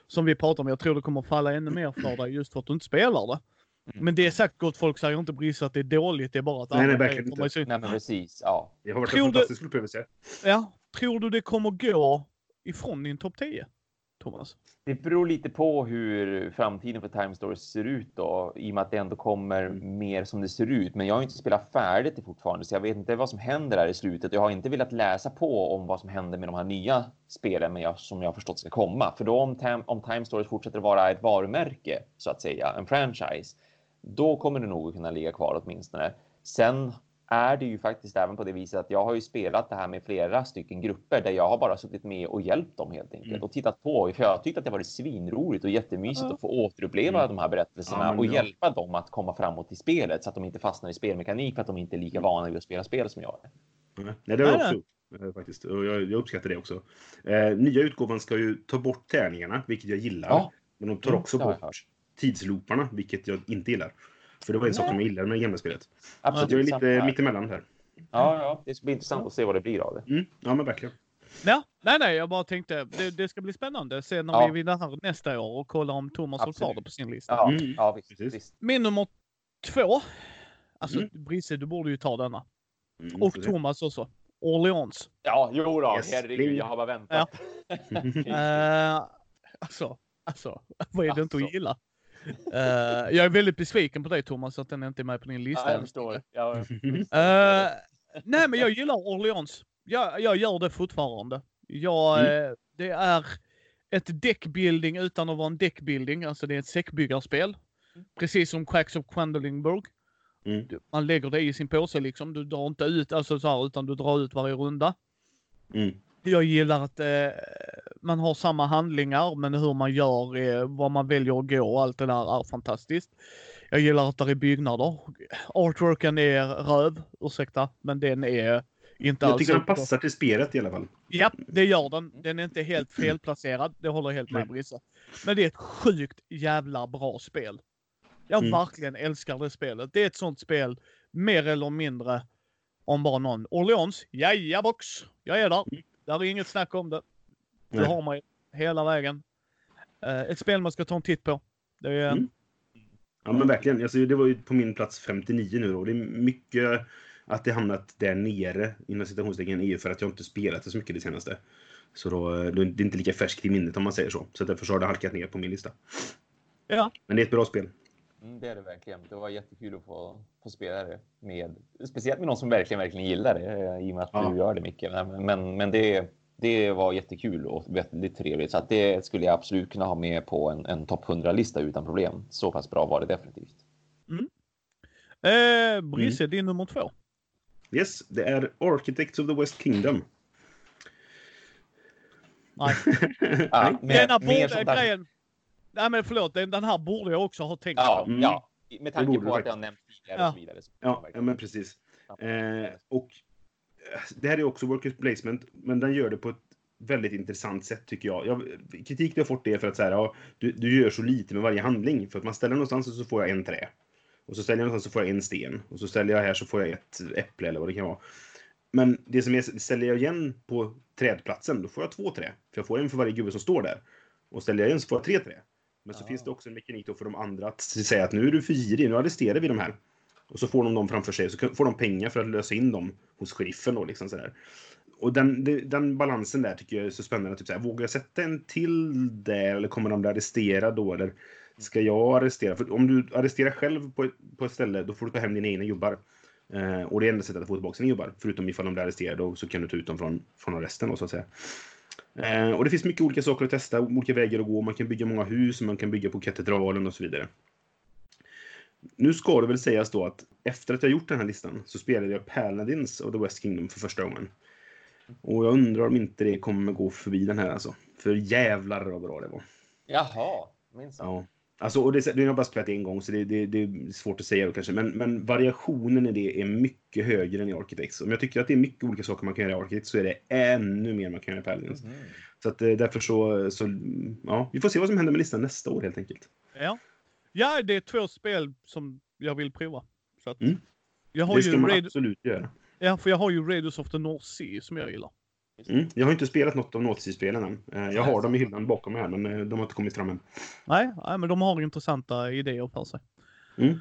som vi pratade om, jag tror det kommer falla ännu mer för dig just för att du inte spelar det. Mm. Men det är sagt gott folk säger inte Brisse att det är dåligt, det är bara att Nej, nej, verkligen inte. Nej, men precis. Ja. Det har varit Tror en du- fantastisk upplevelse. Ja, tror du det kommer gå ifrån din topp 10? Thomas? Det beror lite på hur framtiden för Time Stories ser ut då, i och med att det ändå kommer mer som det ser ut. Men jag har inte spelat färdigt det fortfarande, så jag vet inte vad som händer där i slutet. Jag har inte velat läsa på om vad som händer med de här nya spelen men jag, som jag förstått ska komma. För då om, Tam, om Time Stories fortsätter vara ett varumärke, så att säga, en franchise, då kommer det nog kunna ligga kvar åtminstone. Sen är det ju faktiskt även på det viset att jag har ju spelat det här med flera stycken grupper där jag har bara suttit med och hjälpt dem helt enkelt Mm. och tittat på. För jag har tyckt att det varit svinroligt och jättemysigt Ja. att få återuppleva Mm. de här berättelserna Ja, och hjälpa dem att komma framåt i spelet så att de inte fastnar i spelmekanik för att de inte är lika vana vid att spela spel som jag är. Nej, det har jag också gjort. eh, Faktiskt. Och jag, jag uppskattar det också. Eh, nya utgåvan ska ju ta bort tärningarna, vilket jag gillar. Ja. Men de tar Mm, också bort hört. tidslooparna, vilket jag inte gillar. För det var en sak som jag gillade med det gamla spelet. Så Absolut. att jag är lite mittemellan här. Ja, ja, det ska bli intressant att se vad det blir av det. Mm, ja, men verkligen. Ja, nej, nej, jag bara tänkte det, det ska bli spännande se när Ja. vi vill här nästa år och kolla om Thomas har kvar det på sin lista. Ja, Mm. ja visst, visst. Min nummer två Alltså Mm. Brisse, du borde ju ta denna. Mm, Och. Thomas också. Orleans. Ja, jo då, Yes. herregud, jag har bara väntat. (laughs) Eh, alltså, alltså, vad är det inte att Alltså. gilla? Eh, jag är väldigt besviken på dig Thomas att den inte är med på din lista. Ja, jag förstår. Ja, Eh, nej, men jag gillar Orleans. Jag, jag gör det fortfarande. Jag, Mm. eh, det är ett deckbuilding utan att vara en deckbuilding. Alltså det är ett säckbyggarspel. Precis som Cracks of Quandlingburg. Mm. Man lägger det i sin påse liksom. Du drar inte ut, alltså så här, utan du drar ut varje runda. Mm. Jag gillar att eh, man har samma handlingar, men hur man gör, eh, vad man väljer att gå och allt det där är fantastiskt. Jag gillar att det är byggnader. Artworken är röv, ursäkta, men den är inte Jag alls... tycker den passar till spelet i alla fall. Ja, det gör den. Den är inte helt felplacerad. Det håller jag helt med. Brisse. Men det är ett sjukt jävla bra spel. Jag Mm. verkligen älskar det spelet. Det är ett sånt spel, mer eller mindre, om bara någon. Orleans, jaja box. Jag är där. Där är inget snack om det. Nej. har mig hela vägen. Eh, ett spel man ska ta en titt på. Det är, Mm. Ja men verkligen. Alltså, det var ju på min plats 59 nu då. Det är mycket att det hamnat där nere inom citationstecken är ju för att jag inte spelat det så mycket det senaste. Så då, då är det inte lika färskt i minnet om man säger så. Så därför så har det halkat ner på min lista. Ja. Men det är ett bra spel. Mm, det är det verkligen. Det var jättekul att få, få spela det med, speciellt med någon som verkligen, verkligen gillar det eh, i och med att Ja. du gör det mycket. Men, men, men det, det var jättekul och väldigt trevligt så att det skulle jag absolut kunna ha med på en, en topp 100 lista utan problem. Så pass bra var det definitivt. Eh, Brisse, Mm. din nummer två. Yes, det är Architects of the West Kingdom. Nej. (laughs) Ja, med, Denna mer borde, grejen... Nej men förlåt, den, den här borde jag också ha tänkt Ja, på. Mm. ja, med tanke på du att har nämnt tidigare Ja. och så vidare. Så Ja, ja men precis. Eh, och eh, det här är också worker placement, men den gör det på ett väldigt intressant sätt tycker jag. jag kritik jag har fått det är för att så här, ja, du, du gör så lite med varje handling. För att man ställer någonstans och så får jag en trä. Och så ställer jag någonstans så får jag en sten. Och så ställer jag här så får jag ett äpple eller vad det kan vara. Men det som är, ställer jag igen på trädplatsen, då får jag två trä. För jag får en för varje gubbe som står där. Och ställer jag igen så får jag tre trä. Men så finns det också en mekanik för de andra att säga att nu är du för girig, nu arresterar vi de här. Och så får de dem framför sig och så får de pengar för att lösa in dem hos sheriffen då liksom sådär. Och den, den balansen där tycker jag är så spännande. Typ såhär, vågar jag sätta en till där eller kommer de bli arresterade då? Eller ska jag arrestera? För om du arresterar själv på ett, på ett ställe då får du ta hem dina egna gubbar. Eh, och det är enda sättet att få tillbaka dina gubbar. Förutom ifall de blir arresterade och så kan du ta ut dem från, från arresten då så att säga. Eh, och det finns mycket olika saker att testa, olika vägar att gå. Man kan bygga många hus, man kan bygga på katedralen och så vidare. Nu ska det väl sägas då att efter att jag gjort den här listan så spelade jag Paladins of the West Kingdom för första gången. Och jag undrar om inte det kommer gå förbi den här alltså. För jävlar vad bra det var. Jaha, minsann. Ja. Alltså, och det, det har bara spelat en gång så det, det, det är svårt att säga kanske. Men, men variationen i det är mycket högre än i Architects. Om jag tycker att det är mycket olika saker man kan göra i Architects så är det ännu mer man kan göra i Paladins. Mhm. Så att eh, därför så, så, ja, vi får se vad som händer med listan nästa år helt enkelt. Ja. ja, det är två spel som jag vill prova. Så att, Mm. jag har Det ju ska man Raid- absolut göra. Ja, för jag har ju Raiders of the North Sea som jag gillar. Mm. Jag har inte spelat något av Northsea-spelen än. Eh, Jag har dem i hyllan bakom mig här, men eh, de har inte kommit fram än. Nej, nej men de har intressanta idéer för sig. Mm.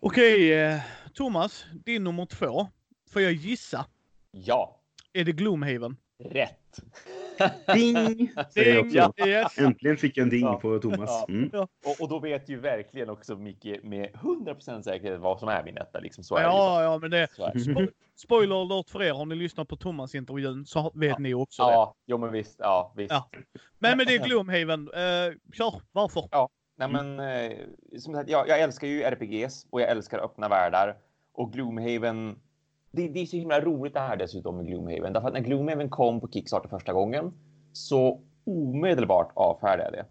Okej, eh, Thomas, din nummer två. Får jag gissa? Ja, Är det Gloomhaven? rätt. Ding! Ding! också. Ja. Yes. Äntligen fick jag en ding Ja. på Thomas. Ja. Mm. Och, och då vet ju verkligen också Micke med 100% säkerhet vad som är min etta. Liksom, så är det ju Ja, ja, men det... Det. Spo spoiler alert för er, har ni lyssnat på Thomas-intervjun så vet Ja. ni också det. Ja, jo men visst. Ja, visst. Ja. Men med det är Gloomhaven. Uh, kör, varför? Nej, men, eh, som sagt, jag, jag älskar ju RPGs och jag älskar öppna världar. Och Gloomhaven, det, det är så himla roligt det här dessutom med Gloomhaven. Därför att när Gloomhaven kom på Kickstarter första gången så omedelbart avfärdade jag det.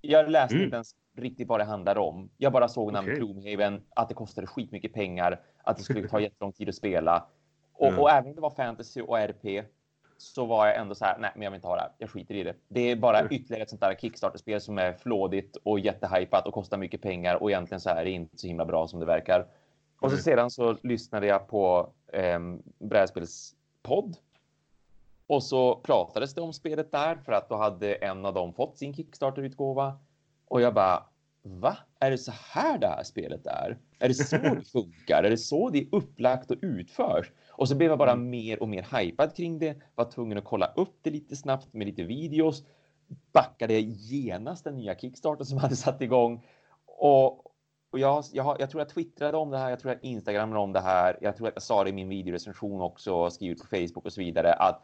Jag läste Mm. inte ens riktigt vad det handlade om. Jag bara såg namnet Okej. Gloomhaven, att det kostade skitmycket pengar, att det skulle ta (laughs) jättelång tid att spela. Och, Mm. och även om det var fantasy och RP så var jag ändå så här, nej, men jag vill inte ha det här. Jag skiter i det. Det är bara ytterligare ett sånt där Kickstarter-spel som är flådigt och jättehypat och kostar mycket pengar och egentligen så här är det inte så himla bra som det verkar. Och så sedan så lyssnade jag på eh, brädspelspodd. Och så pratades det om spelet där för att då hade en av dem fått sin Kickstarter-utgåva. Och jag bara, va? Är det så här det här spelet är? Är det så det (laughs) funkar? Är det så det är upplagt och utförs? Och så blev jag bara mer och mer hypad kring det. Var tvungen att kolla upp det lite snabbt med lite videos. Backade genast den nya Kickstarter som hade satt igång. Och, och jag, jag, jag tror jag twittrade om det här. Jag tror jag instagrammade om det här. Jag tror att jag sa det i min videorecension också, skrivit på Facebook och så vidare. Att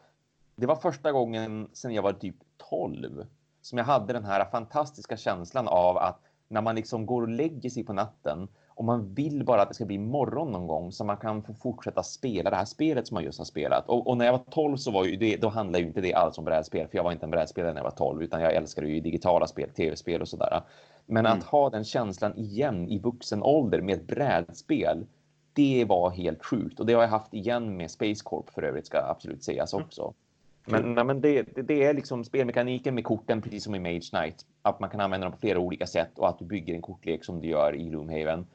det var första gången sedan jag var typ 12 som jag hade den här fantastiska känslan av att när man liksom går och lägger sig på natten och man vill bara att det ska bli morgon någon gång så man kan få fortsätta spela det här spelet som man just har spelat. Och, och när jag var 12 så var ju det, då handlade ju inte det alls om brädspel, för jag var inte en brädspelare när jag var 12, utan jag älskade ju digitala spel, tv-spel och sådär. Men mm. att ha den känslan igen i vuxen ålder med ett brädspel, det var helt sjukt. Och det har jag haft igen med Space Corp för övrigt, ska absolut sägas mm. också. Men, nej, men det, det, är liksom spelmekaniken med korten, precis som i Mage Knight. Att man kan använda dem på flera olika sätt och att du bygger en kortlek som du gör i Gloomhaven.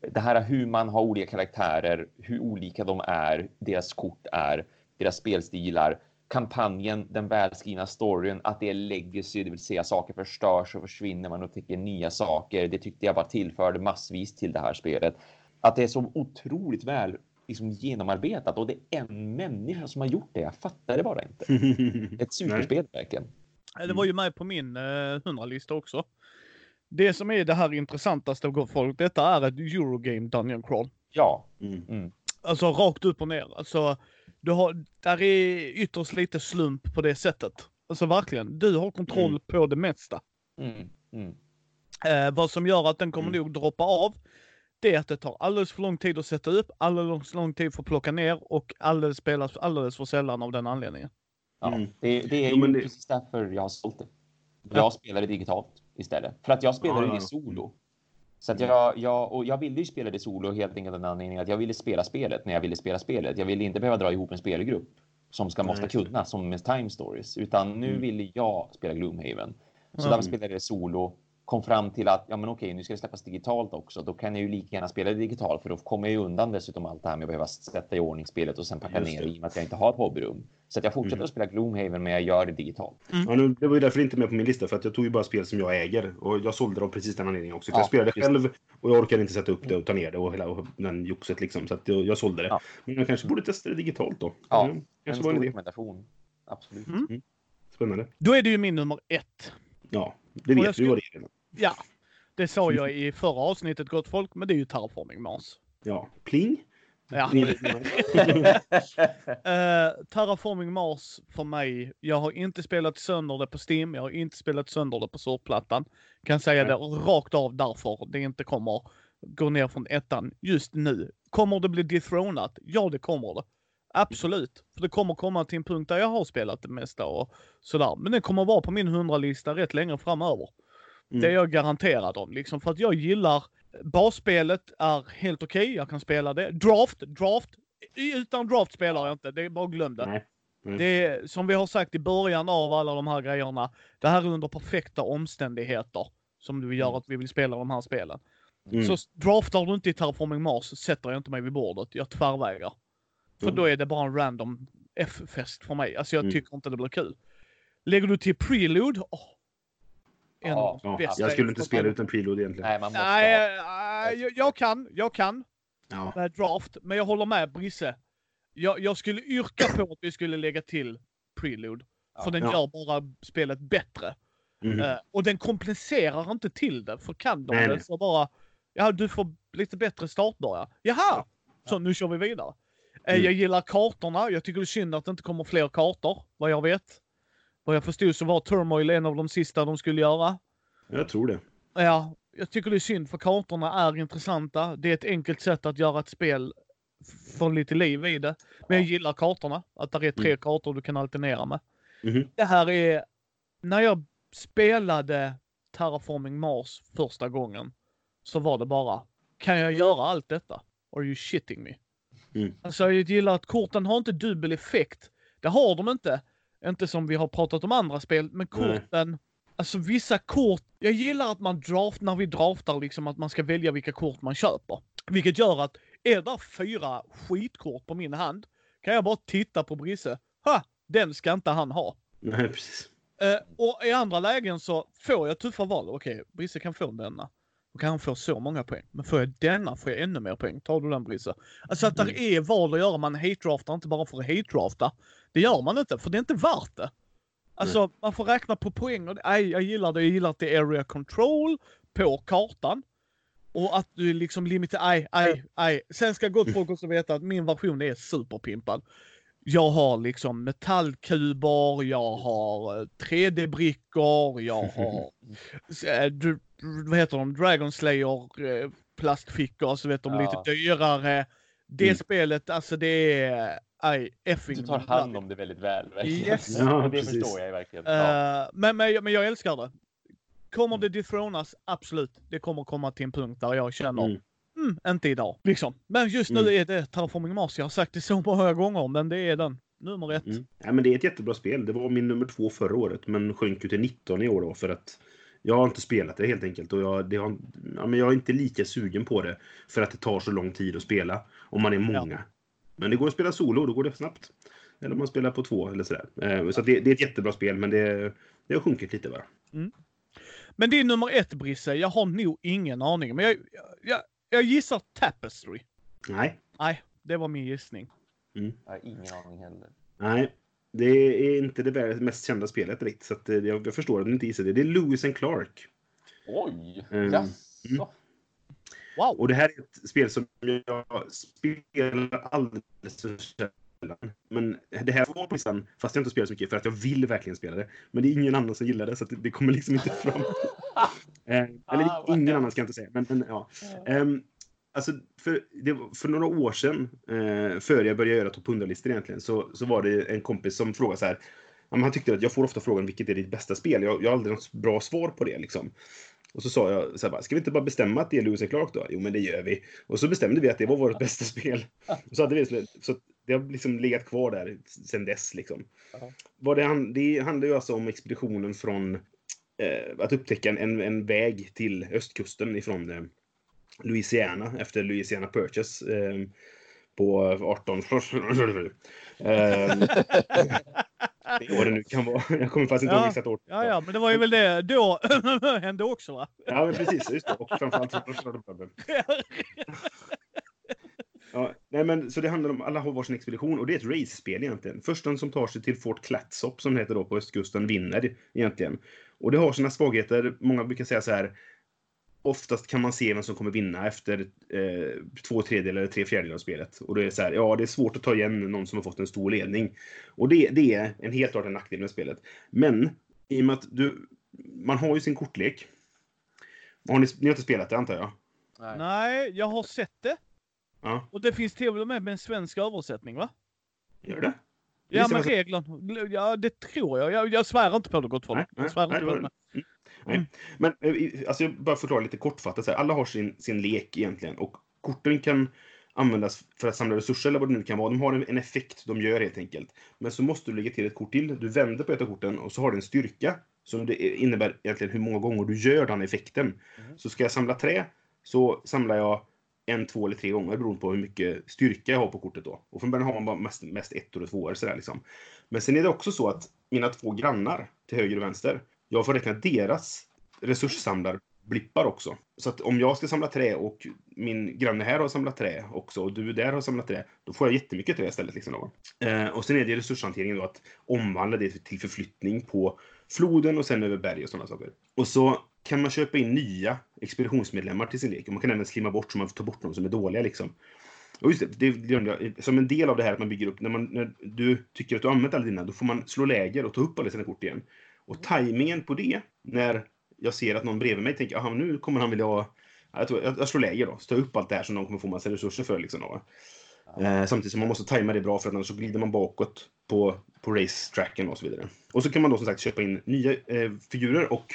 Det här hur man har olika karaktärer, hur olika de är, deras kort är, deras spelstilar, kampanjen, den välskrivna storyn, att det är legacy, det vill säga saker förstörs och försvinner, man upptäcker nya saker. Det tyckte jag bara tillförde massvis till det här spelet. Att det är så otroligt väl liksom genomarbetat och det är en människa som har gjort det. Jag fattar det bara inte. (laughs) Ett superspel verkligen. Det var ju med på min eh, 100-lista också. Det som är det här intressantaste av folk, detta är ett Eurogame Dungeon Crawl. Ja. Mm. Mm. Alltså rakt upp och ner. Alltså, du har, där är ytterst lite slump på det sättet. Alltså verkligen, du har kontroll mm. på det mesta. Mm. Mm. Eh, vad som gör att den kommer mm. nog droppa av, det är att det tar alldeles för lång tid att sätta upp, alldeles för lång tid för att plocka ner och alldeles spelas alldeles för sällan av den anledningen. Ja, mm. det, det, är ju det... precis därför jag har sålt det. Jag ja. spelar det digitalt istället. För att jag spelar ja, det solo. Så att jag, jag, och jag ville ju spela det solo helt enkelt av den anledningen att jag ville spela spelet när jag ville spela spelet. Jag ville inte behöva dra ihop en spelgrupp som ska måste kunna som med Time Stories, utan nu mm. ville jag spela Gloomhaven. Så mm. därför spelade jag det solo kom fram till att ja, men okej, nu ska det släppas digitalt också. Då kan jag ju lika gärna spela det digitalt för då kommer jag ju undan dessutom allt det här med att behöva sätta i ordning spelet och sen packa ner i och med att jag inte har ett hobbyrum. Så att jag fortsätter mm. att spela Gloomhaven men jag gör det digitalt. Mm. Ja, nu, det var ju därför inte med på min lista för att jag tog ju bara spel som jag äger och jag sålde dem precis den anledningen också. Ja, jag spelade just. själv och jag orkade inte sätta upp det och ta ner det och hela och den joxet liksom. Så att jag, jag sålde det. Ja. Men jag kanske borde testa det digitalt då. Ja, mm. kanske en var en rekommendation. Absolut. Mm. mm. Spännande. Då är det ju min nummer ett. Ja, det vet du vad det är. Ja, det sa jag i förra avsnittet gott folk, men det är ju Terraforming Mars. Ja, pling. Ja. uh, (laughs) Terraforming Mars för mig, jag har inte spelat sönder det på Steam, jag har inte spelat sönder det på surfplattan. Kan säga det rakt av därför det inte kommer gå ner från ettan just nu. Kommer det bli dethronat? Ja, det kommer det. Absolut. För det kommer komma till en punkt där jag har spelat det mesta och sådär. Men det kommer vara på min 100-lista rätt länge framöver. Mm. Det är jag garanterad om. Liksom, för att jag gillar basspelet är helt okej. Okay. Jag kan spela det. Draft, draft. Utan draft spelar jag inte. Det är bara glöm det. Nej. Mm. Det är som vi har sagt i början av alla de här grejerna. Det här är under perfekta omständigheter som du gör mm. att vi vill spela de här spelen. Mm. Så draftar du inte i Terraforming Mars så sätter jag inte mig vid bordet. Jag tvärvägrar. För mm. då är det bara en random F-fest för mig. Alltså jag mm. tycker inte det blir kul. Lägger du till Prelude, oh, en ja, ja, Jag skulle inte spela ut en preload egentligen. Nej, man måste Nej, ha... jag, jag kan. Jag kan. Ja. Draft. Men jag håller med Brisse. Jag, jag skulle yrka på att vi skulle lägga till preload. Ja. För den gör bara spelet bättre. Mm. Uh, och den kompenserar inte till det. För kan de det så bara... Ja, du får lite bättre startbörja. Jaha! Så nu kör vi vidare. Uh, mm. Jag gillar kartorna. Jag tycker det är synd att det inte kommer fler kartor, vad jag vet. Vad jag förstod så var Turmoil en av de sista de skulle göra. Jag tror det. Ja, jag tycker det är synd för kartorna är intressanta. Det är ett enkelt sätt att göra ett spel få lite liv i det. Men jag gillar kartorna. Att det är tre mm. kartor du kan alternera med. Mm. Det här är... När jag spelade Terraforming Mars första gången så var det bara, kan jag göra allt detta? Are you shitting me? Mm. Alltså jag gillar att korten har inte dubbel effekt. Det har de inte. Inte som vi har pratat om andra spel, men korten. Nej. Alltså vissa kort, jag gillar att man draft, när vi draftar liksom att man ska välja vilka kort man köper. Vilket gör att, är det fyra skitkort på min hand, kan jag bara titta på Brisse. Ha! Den ska inte han ha. Nej, precis. Uh, och i andra lägen så får jag tuffa val. Okej, Brisse kan få denna. Då kan han få så många poäng. Men får jag denna får jag ännu mer poäng. Tar du den Brisse? Alltså att Mm. där är val att göra. Man hate-draftar inte bara för att hate-drafta. Det gör man inte, för det är inte värt det. Alltså man får räkna på poäng och nej, jag gillar det. Jag gillar att det är area control på kartan. Och att du liksom limiterar, nej, nej, nej. Sen ska gott folk också veta att min version är superpimpad. Jag har liksom metallkuber, jag har eh, 3D-brickor, jag har (laughs) eh, vad heter de, Dragon Slayer eh, plastfickor, så vet de Ja. lite dyrare. Det Mm. spelet, alltså det är, aj, effing. Du tar hand om det väldigt väl. Verkligen. Yes. (laughs) Ja, det precis. förstår jag verkligen. Ja. Eh, men, men, jag- men jag älskar det. Kommer det dethronas? Absolut. Det kommer komma till en punkt där jag känner, Mm. mm, inte idag. Liksom. Men just nu Mm. är det Terraforming Mars. Jag har sagt det så många gånger, men det är den. Nummer ett. Mm. Ja, men det är ett jättebra spel. Det var min nummer två förra året, men sjönk ju till 19 i år då för att jag har inte spelat det helt enkelt och jag, det har, ja, men jag är inte lika sugen på det för att det tar så lång tid att spela om man är många. Men det går att spela solo, då går det snabbt. Eller om man spelar på två eller sådär. Eh, Så att det, det är ett jättebra spel, men det, det har sjunkit lite bara. Men det är nummer ett, Brisse. Jag har nog ingen aning. Men jag, jag, jag gissar Tapestry. Nej, Nej, det var min gissning. Jag har ingen aning heller. nej. Det är inte det mest kända spelet direkt, så eh, jag, jag förstår att ni inte gissar det. Det är Lewis and Clark. Oj! Mm. Jaså? Mm. Wow! Och det här är ett spel som jag spelar alldeles för sällan. Men det här får på listan, fast jag inte spelar så mycket, för att jag vill verkligen spela det. Men det är ingen annan som gillar det, så att det, det kommer liksom inte fram. (laughs) eh, eller Ah, ingen annan ska jag inte säga, men, men ja. Ehm, alltså, för, det, för några år sedan, eh, före jag började göra topp 100-listor egentligen, så, så var det en kompis som frågade så här. Han tyckte att jag får ofta frågan vilket är ditt bästa spel? Jag, jag har aldrig något bra svar på det liksom. Och så sa jag så här bara, ska vi inte bara bestämma att det är Lewis Clark då? Jo, men det gör vi. Och så bestämde vi att det var vårt bästa spel. Och så hade vi så det har liksom legat kvar där sedan dess liksom. Vad det, hand, det handlar ju alltså om expeditionen från eh, att upptäcka en, en, en väg till östkusten ifrån eh, Louisiana efter Louisiana Purchase eh, på 18... (laughs) eh, vad det nu kan vara. (laughs) Jag kommer faktiskt inte ihåg Ja, exakt år. Ja, ja, men det var ju väl det då (laughs) hände också va? Ja, men precis. Just det. Och framförallt... Ja, nej men, så det handlar om alla har varsin expedition och det är ett race-spel egentligen. Första som tar sig till Fort Clatsop som det heter då på östkusten vinner egentligen. Och det har sina svagheter. Många brukar säga så här. Oftast kan man se vem som kommer vinna efter eh, två tredjedelar eller tre fjärdedelar av spelet. Och det är så här, ja det är svårt att ta igen någon som har fått en stor ledning. Och det, det är en helt klart en nackdel med spelet. Men i och med att du, man har ju sin kortlek. Har ni, ni har inte spelat det antar jag? Nej. Nej, jag har sett det. Ja, Och det finns till och med med en svensk översättning va? gör det? Ja, men reglerna. Ja, det tror jag. Jag, jag svär inte på det gott folk. Nej, Jag svär nej, inte på det. Nej. Men eh, alltså, jag bara förklara lite kortfattat. Så här. Alla har sin, sin lek egentligen. Och korten kan användas för att samla resurser eller vad det nu kan vara. De har en, en effekt de gör helt enkelt. Men så måste du lägga till ett kort till. Du vänder på ett av korten och så har du en styrka. Som det innebär egentligen hur många gånger du gör den effekten. Mhm. Så ska jag samla trä så samlar jag en, två eller tre gånger beroende på hur mycket styrka jag har på kortet då. Och från början har man bara mest, mest ettor och tvåor sådär liksom. Men sen är det också så att mina två grannar till höger och vänster, jag får räkna deras resurssamlarblippar också. Så att om jag ska samla trä och min granne här har samlat trä också och du där har samlat trä, då får jag jättemycket trä istället. Liksom då. Eh, och sen är det resurshanteringen då att omvandla det till förflyttning på floden och sen över berg och sådana saker. Och så kan man köpa in nya expeditionsmedlemmar till sin lek. Och man kan även slimma bort så man tar bort de som är dåliga liksom. Och just det, det glömde jag. Som en del av det här att man bygger upp, när, man, när du tycker att du har använt alla dina, då får man slå läger och ta upp alla sina kort igen. Och tajmingen på det, när jag ser att någon bredvid mig tänker, aha, nu kommer han vilja ha... Ja, Jag, tror, jag, jag slår läger då, jag upp allt det här som de kommer få massa resurser för. Liksom, då. Eh, samtidigt som man måste tajma det bra för att annars så glider man bakåt på, på racetracken och så vidare. Och så kan man då som sagt köpa in nya eh, figurer och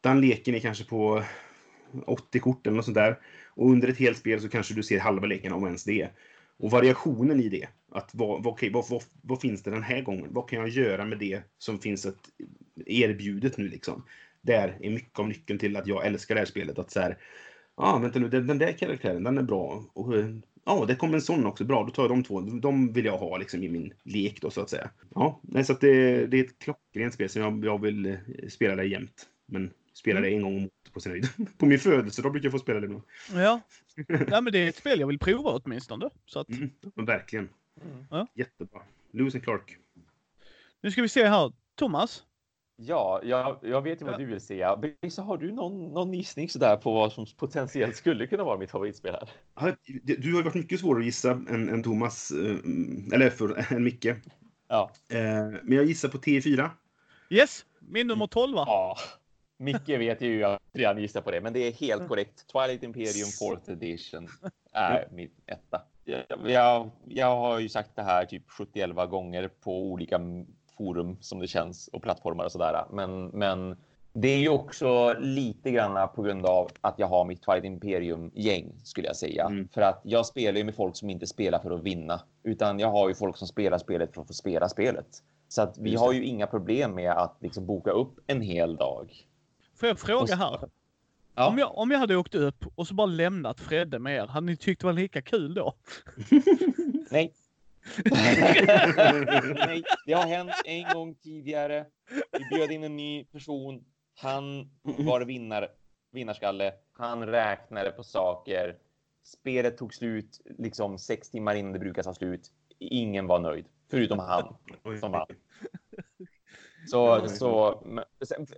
den leken är kanske på 80 kort eller något sånt där. Och under ett helt spel så kanske du ser halva leken om ens det. Och variationen i det. Att vad, vad, okej, vad, vad, vad finns det den här gången? Vad kan jag göra med det som finns ett erbjudet nu liksom? Där är mycket av nyckeln till att jag älskar det här spelet. Att så här, ja ah, vänta nu, den, den där karaktären, den är bra. Och ja, ja, det kommer en sån också. Bra, då tar jag de två. De vill jag ha liksom i min lek då så att säga. Ja, så att det, det är ett klockrent spel som jag, jag vill eh, spela där jämt. Men Spelar det en gång om året på sin höjd. (laughs) På min födelsedag brukar jag få spela det då. Ja. (laughs) Nej, men det är ett spel jag vill prova åtminstone. Så att, Mm, verkligen. Mm. Ja. Jättebra. Lewis and Clark. nu ska vi se här. Thomas? Ja, jag, jag vet ju vad Ja. du vill se. Brissa, har du någon, någon gissning sådär på vad som potentiellt skulle kunna vara mitt favoritspel här? Ja, Du har ju varit mycket svårare att gissa än, än Thomas, eh, eller för, än Micke. Eh, Ja. Men jag gissar på T4. Yes, min nummer 12 va? ja. Micke vet ju jag redan gissar på det, men det är helt korrekt. Twilight Imperium 4th edition är min etta. Jag, jag, jag har ju sagt det här typ 71 gånger på olika forum som det känns och plattformar och sådär. Men, men det är ju också lite granna på grund av att jag har mitt Twilight Imperium gäng skulle jag säga. Mm. För att jag spelar ju med folk som inte spelar för att vinna, utan jag har ju folk som spelar spelet för att få spela spelet. Så att vi har ju inga problem med att liksom boka upp en hel dag. Får jag fråga här? Ja. Om, jag, om jag hade åkt upp och så bara lämnat Fredde med er, hade ni tyckt det var lika kul då? (laughs) Nej. (laughs) Nej, det har hänt en gång tidigare. Vi bjöd in en ny person. Han var vinnar, vinnarskalle. Han räknade på saker. Spelet tog slut liksom sex timmar innan det brukar ta slut. Ingen var nöjd, förutom han som vann. Så, så men,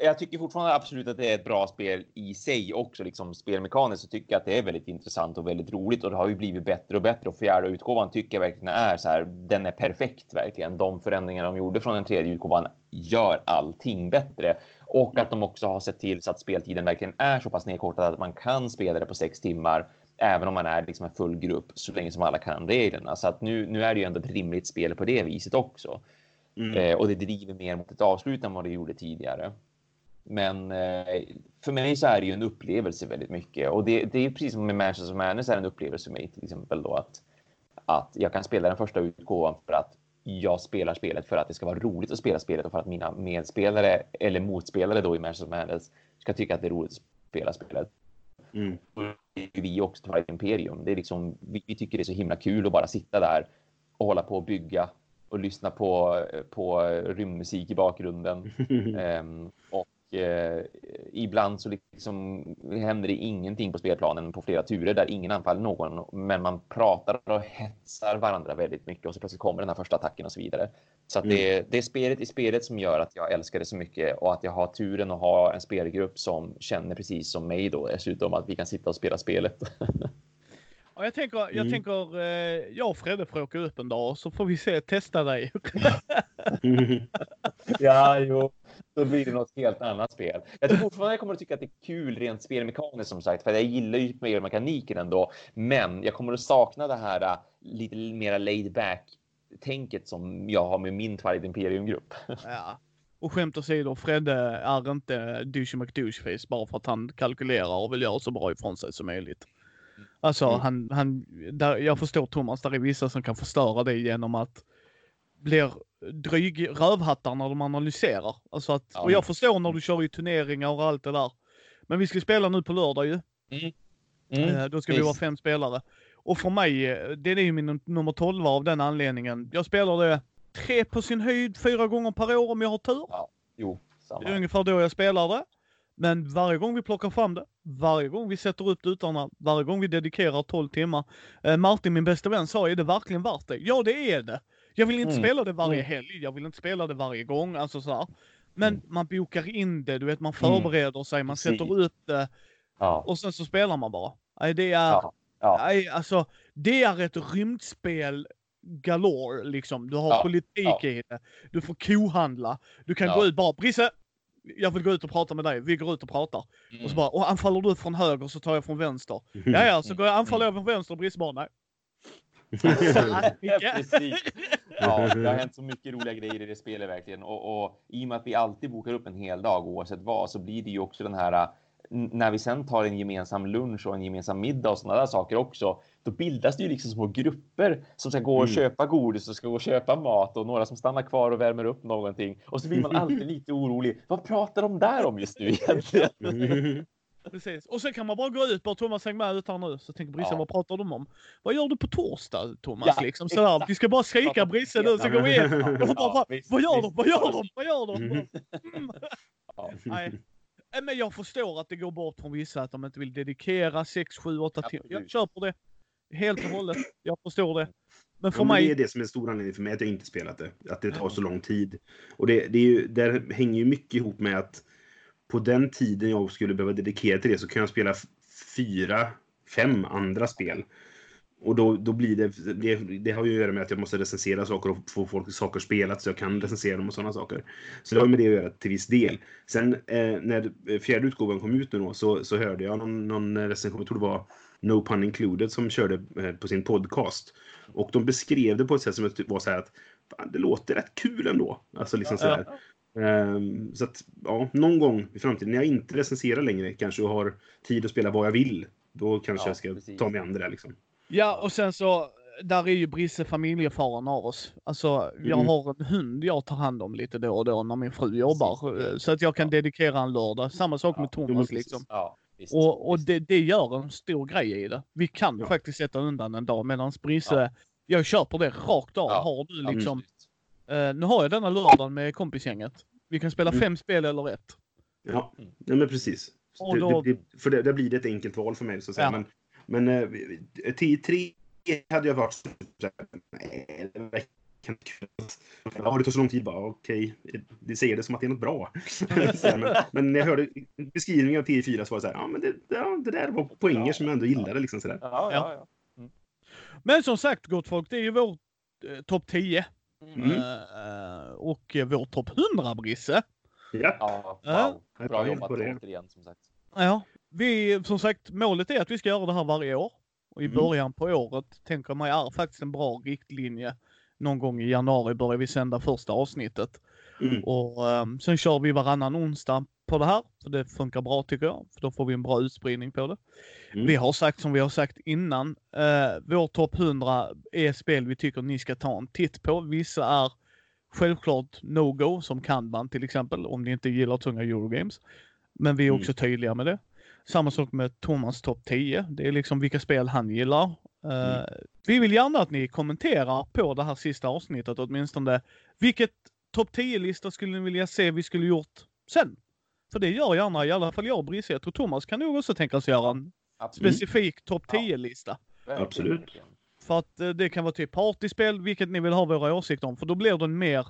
jag tycker fortfarande absolut att det är ett bra spel i sig också. Liksom spelmekaniskt så tycker jag att det är väldigt intressant och väldigt roligt och det har ju blivit bättre och bättre. Och fjärde utgåvan tycker jag verkligen är så här. Den är perfekt verkligen. De förändringar de gjorde från den tredje utgåvan gör allting bättre och att de också har sett till så att speltiden verkligen är så pass nedkortad att man kan spela det på sex timmar. Även om man är liksom en full grupp så länge som alla kan reglerna. Så att nu, nu är det ju ändå ett rimligt spel på det viset också. Mm. Eh, och det driver mer mot ett avslut än vad det gjorde tidigare. Men eh, för mig så är det ju en upplevelse väldigt mycket och det, det är precis som med Manchester Madness är en upplevelse för mig till exempel då att att jag kan spela den första utgåvan för att jag spelar spelet för att det ska vara roligt att spela spelet och för att mina medspelare eller motspelare då i Manchester Madness ska tycka att det är roligt att spela spelet. Mm. Vi också Twilight Imperium. Det är liksom, vi, vi tycker det är så himla kul att bara sitta där och hålla på och bygga och lyssna på, på rymdmusik i bakgrunden. (laughs) Ehm, och eh, ibland så liksom händer det ingenting på spelplanen på flera turer där ingen anfaller någon, men man pratar och hetsar varandra väldigt mycket och så plötsligt kommer den här första attacken och så vidare. Så att det, det är spelet i spelet som gör att jag älskar det så mycket och att jag har turen att ha en spelgrupp som känner precis som mig då dessutom att vi kan sitta och spela spelet. (laughs) Ja, jag tänker, jag, Mm. tänker eh, jag och Fredde får åka upp en dag så får vi se, testa dig. (laughs) Ja, jo. Då blir det något helt annat spel. Jag tror fortfarande jag kommer att tycka att det är kul rent spelmekaniskt som sagt, för jag gillar ju spelmekaniken ändå. Men jag kommer att sakna det här äh, lite mera laid back tänket som jag har med min Twilight Imperium-grupp. (laughs) ja. Och skämt åsido, Fredde är inte douche McDoucheface bara för att han kalkylerar och vill göra så bra ifrån sig som möjligt. Alltså, Mm. han, han, där, jag förstår Thomas, där är vissa som kan förstöra det genom att blir dryg rövhattar när de analyserar. Alltså att, Ja. och jag förstår när du kör i turneringar och allt det där. Men vi ska spela nu på lördag ju. Mm. Eh, Då ska vi vara visst. fem spelare. Och för mig, eh, det är ju min num- nummer 12 av den anledningen. Jag spelar det tre på sin höjd, fyra gånger per år om jag har tur. Jo, Det är samma. ungefär då jag spelar det. Men varje gång vi plockar fram det, varje gång vi sätter upp dutarna, varje gång vi dedikerar 12 timmar. Eh, Martin, min bästa vän, sa är det verkligen värt det? Ja, det är det. Jag vill inte Mm. spela det varje Mm. helg, jag vill inte spela det varje gång, alltså så här. Men Mm. man bokar in det, du vet, man Mm. förbereder sig, man Precis. sätter upp det Ja. och sen så spelar man bara. Nej, det är, Ja. Ja. nej, alltså, det är ett rymdspel galore liksom. Du har politik i det. Du får kohandla. Du kan gå ut bara, Brisse! Jag vill gå ut och prata med dig. Vi går ut och pratar. Och Mm. så bara, och anfaller du från höger så tar jag från vänster. Ja, ja, så går jag anfaller jag från vänster och Brisse bara, nej. Fan, (laughs) Ja, Micke. precis. Ja, det har hänt så mycket roliga grejer i det spelet verkligen. Och, och i och med att vi alltid bokar upp en hel dag oavsett vad så blir det ju också den här när vi sen tar en gemensam lunch och en gemensam middag och sådana där saker också. Då bildas det ju liksom små grupper som ska gå och Mm. köpa godis och ska gå och köpa mat och några som stannar kvar och värmer upp någonting. Och så blir man alltid lite orolig. Vad pratar de där om just nu egentligen? (laughs) Precis. Och sen kan man bara gå ut, bara Thomas häng med ut här nu. Så tänker Brisse, Ja. vad pratar de om? Vad gör du på torsdag Thomas? Ja, liksom sådär. exakt. Vi ska bara skrika Brisse nu så går vi in. (laughs) Jag bara, Ja, vad, visst, vad gör de? visst. Vad gör de? Vad gör de? Mhm. Mm. Ja. Nej. Eh, Men jag förstår att det går bort från vissa att de inte vill dedikera 6, 7, 8 timmar. Jag köper det. Helt och hållet. Jag förstår det. Men för Ja, men mig... Det är det som är stor anledning för mig att jag inte spelat det. Att det tar så lång tid. Och det, det är ju, där hänger ju mycket ihop med att på den tiden jag skulle behöva dedikera till det så kan jag spela fyra, fem andra spel. Och då, då blir det, det, det har ju att göra med att jag måste recensera saker och få folk saker spelat så jag kan recensera dem och sådana saker. Så det har med det att göra till viss del. Sen eh, när fjärde utgåvan kom ut nu då, så, så hörde jag någon, någon recension, jag tror det var No Pun Included, som körde eh, på sin podcast. Och de beskrev det på ett sätt som var så här att fan, det låter rätt kul ändå. Alltså liksom så här. Ehm, så att, ja, någon gång i framtiden när jag inte recenserar längre kanske och har tid att spela vad jag vill. Då kanske Ja, jag ska precis. ta mig an det där liksom. Ja, och sen så, där är ju Brisse familjefaren av oss. Alltså, jag Mm. har en hund jag tar hand om lite då och då när min fru jobbar. Precis. eh, Så att jag kan Ja. dedikera en lördag. Samma sak Ja, med Thomas liksom. Ja, visst. Och, och det, det gör en stor grej i det. Vi kan Ja. faktiskt sätta undan en dag medan Brisse, Ja. jag köper det rakt av. Ja, Har du liksom, eh, nu har jag denna lördagen med kompisgänget. Vi kan spela Mm. fem spel eller ett. Ja, Mm. nej, men precis. Och Det, då- det, det, för det, där blir det ett enkelt val för mig. Så att säga. Ja. Men, men eh, 10-3 hade jag varit så nej, det verkar inte kul. Ja, det tar så lång tid. Bara, okej, det säger det som att det är något bra. (laughs) Men, men när jag hörde beskrivningen av 10-4 så var det så här, ja men det, ja, det där var poänger som jag ändå gillade. Liksom, så där. Ja, ja, ja. Men som sagt gott folk, det är ju vår eh, topp 10. Mm. Eh, och vår topp 100 Brisse. Ja, Ja, Ja. wow. Bra jobbat på det. återigen som sagt. Ja, vi, som sagt, målet är att vi ska göra det här varje år. Och i Mm. början på året tänker mig är faktiskt en bra riktlinje. Någon gång i januari börjar vi sända första avsnittet. Mm. Och ehm, sen kör vi varannan onsdag på det här. För det funkar bra tycker jag. För då får vi en bra utspridning på det. Mm. Vi har sagt som vi har sagt innan. Eh, vår topp 100 är spel vi tycker ni ska ta en titt på. Vissa är självklart no-go som Kanban till exempel. Om ni inte gillar tunga Eurogames. Men vi är Mm. också tydliga med det. Samma sak med Thomas topp 10. Det är liksom vilka spel han gillar. Eh, Mm. Vi vill gärna att ni kommenterar på det här sista avsnittet åtminstone. Vilket topp 10-lista skulle ni vilja se vi skulle gjort sen? För det gör gärna i alla fall jag och Brisse. Jag tror Thomas kan nog också tänka sig göra en Absolut. specifik topp Ja. 10-lista. Verkligen, Absolut. För att eh, det kan vara typ partyspel, vilket ni vill ha våra åsikter om. För då blir den mer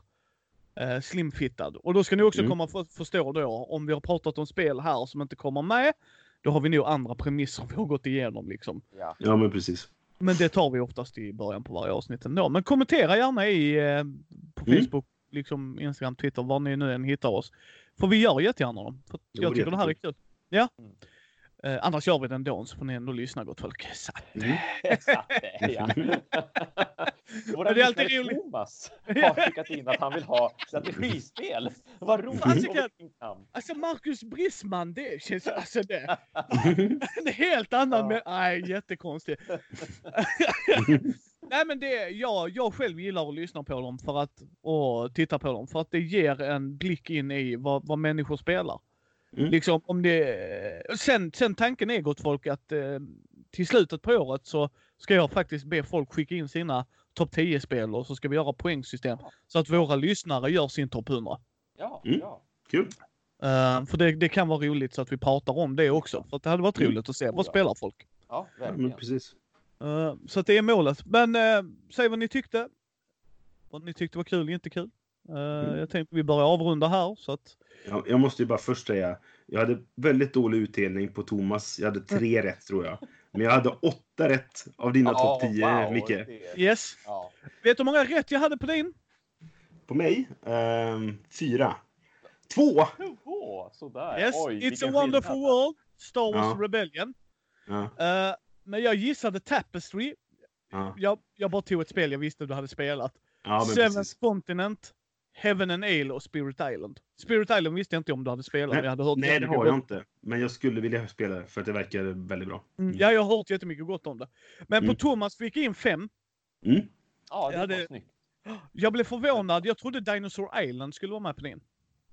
eh, slimfittad. Och då ska ni också Mm. komma för, förstå då, om vi har pratat om spel här som inte kommer med, då har vi nog andra premisser vi har gått igenom liksom. Ja. ja, men precis. Men det tar vi oftast i början på varje avsnitt ändå. Men kommentera gärna i, eh, på Mm. Facebook, liksom Instagram, Twitter, var ni nu än hittar oss. För vi gör jättegärna dem. För Jo, jag det tycker det här är kul. Ja. Mm. Eh, annars gör vi den då, så får ni ändå lyssna gott folk. (laughs) Så att, Mm. Exakt, ja. (laughs) Våra det är alltid roligt. Thomas (laughs) har skickat in att han vill ha strategispel. Vad roligt! Vilken namn. Alltså Marcus Brisman, det känns... Alltså det... En helt annan... Ja. Men, nej, jättekonstigt. nej men det, ja, jag själv gillar att lyssna på dem för att, och titta på dem för att det ger en blick in i vad, vad människor spelar. Mm. Liksom om det, sen, sen tanken är gott folk att eh, till slutet på året så ska jag faktiskt be folk skicka in sina topp 10-spel och så ska vi göra poängsystem så att våra lyssnare gör sin topp 100. Ja, Mm. ja. Kul. Eh, för det, det kan vara roligt så att vi pratar om det också. För att det hade varit Mm. roligt att se. Vad ja. spelar folk? ja, Ja, men verkligen. precis. Eh, så att det är målet. Men uh, säg vad ni tyckte. Vad ni tyckte var kul, inte kul. Eh, Mm. Jag tänkte vi börjar avrunda här så att. Ja, jag måste ju bara först säga, jag hade väldigt dålig utdelning på Thomas. Jag hade tre rätt tror jag. Men jag hade åtta rätt av dina Ja, topp 10, wow, Micke. det- Yes. Ja. Vet du hur många rätt jag hade på din? På mig, ehm, fyra. Två! Åh, sådär. Yes. Oj, It's a wonderful skillnad. world. Star Wars Ja. Rebellion. Ja, Eh, men jag gissade Tapestry. ja, Jag, jag bara tog ett spel jag visste du hade spelat. ja precis. Continent. Heaven and Ale och Spirit Island. Spirit Island visste jag inte om du hade spelat. men jag hade hört Nej, det har jag gott- inte. Men jag skulle vilja spela det för att det verkar väldigt bra. Mm, Ja, jag har hört jättemycket gott om det. Men Mm. på Thomas fick jag in fem. Mm. Ja, det Ja, var snyggt. Jag blev förvånad. Jag trodde Dinosaur Island skulle vara med på din.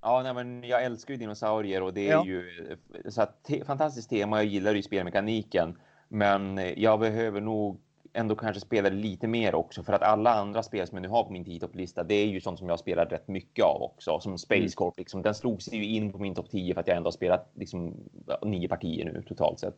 Ja, nej, men jag älskar ju dinosaurier och det är Ja. ju så att te fantastiskt tema. Jag gillar ju spelmekaniken, men jag behöver nog ändå kanske spelade lite mer också för att alla andra spel som jag nu har på min 10-topplista, det är ju sånt som jag spelar rätt mycket av också, som Space Mm. Corp. Liksom. Den slog sig ju in på min topp 10 för att jag ändå har spelat liksom, nio partier nu totalt sett.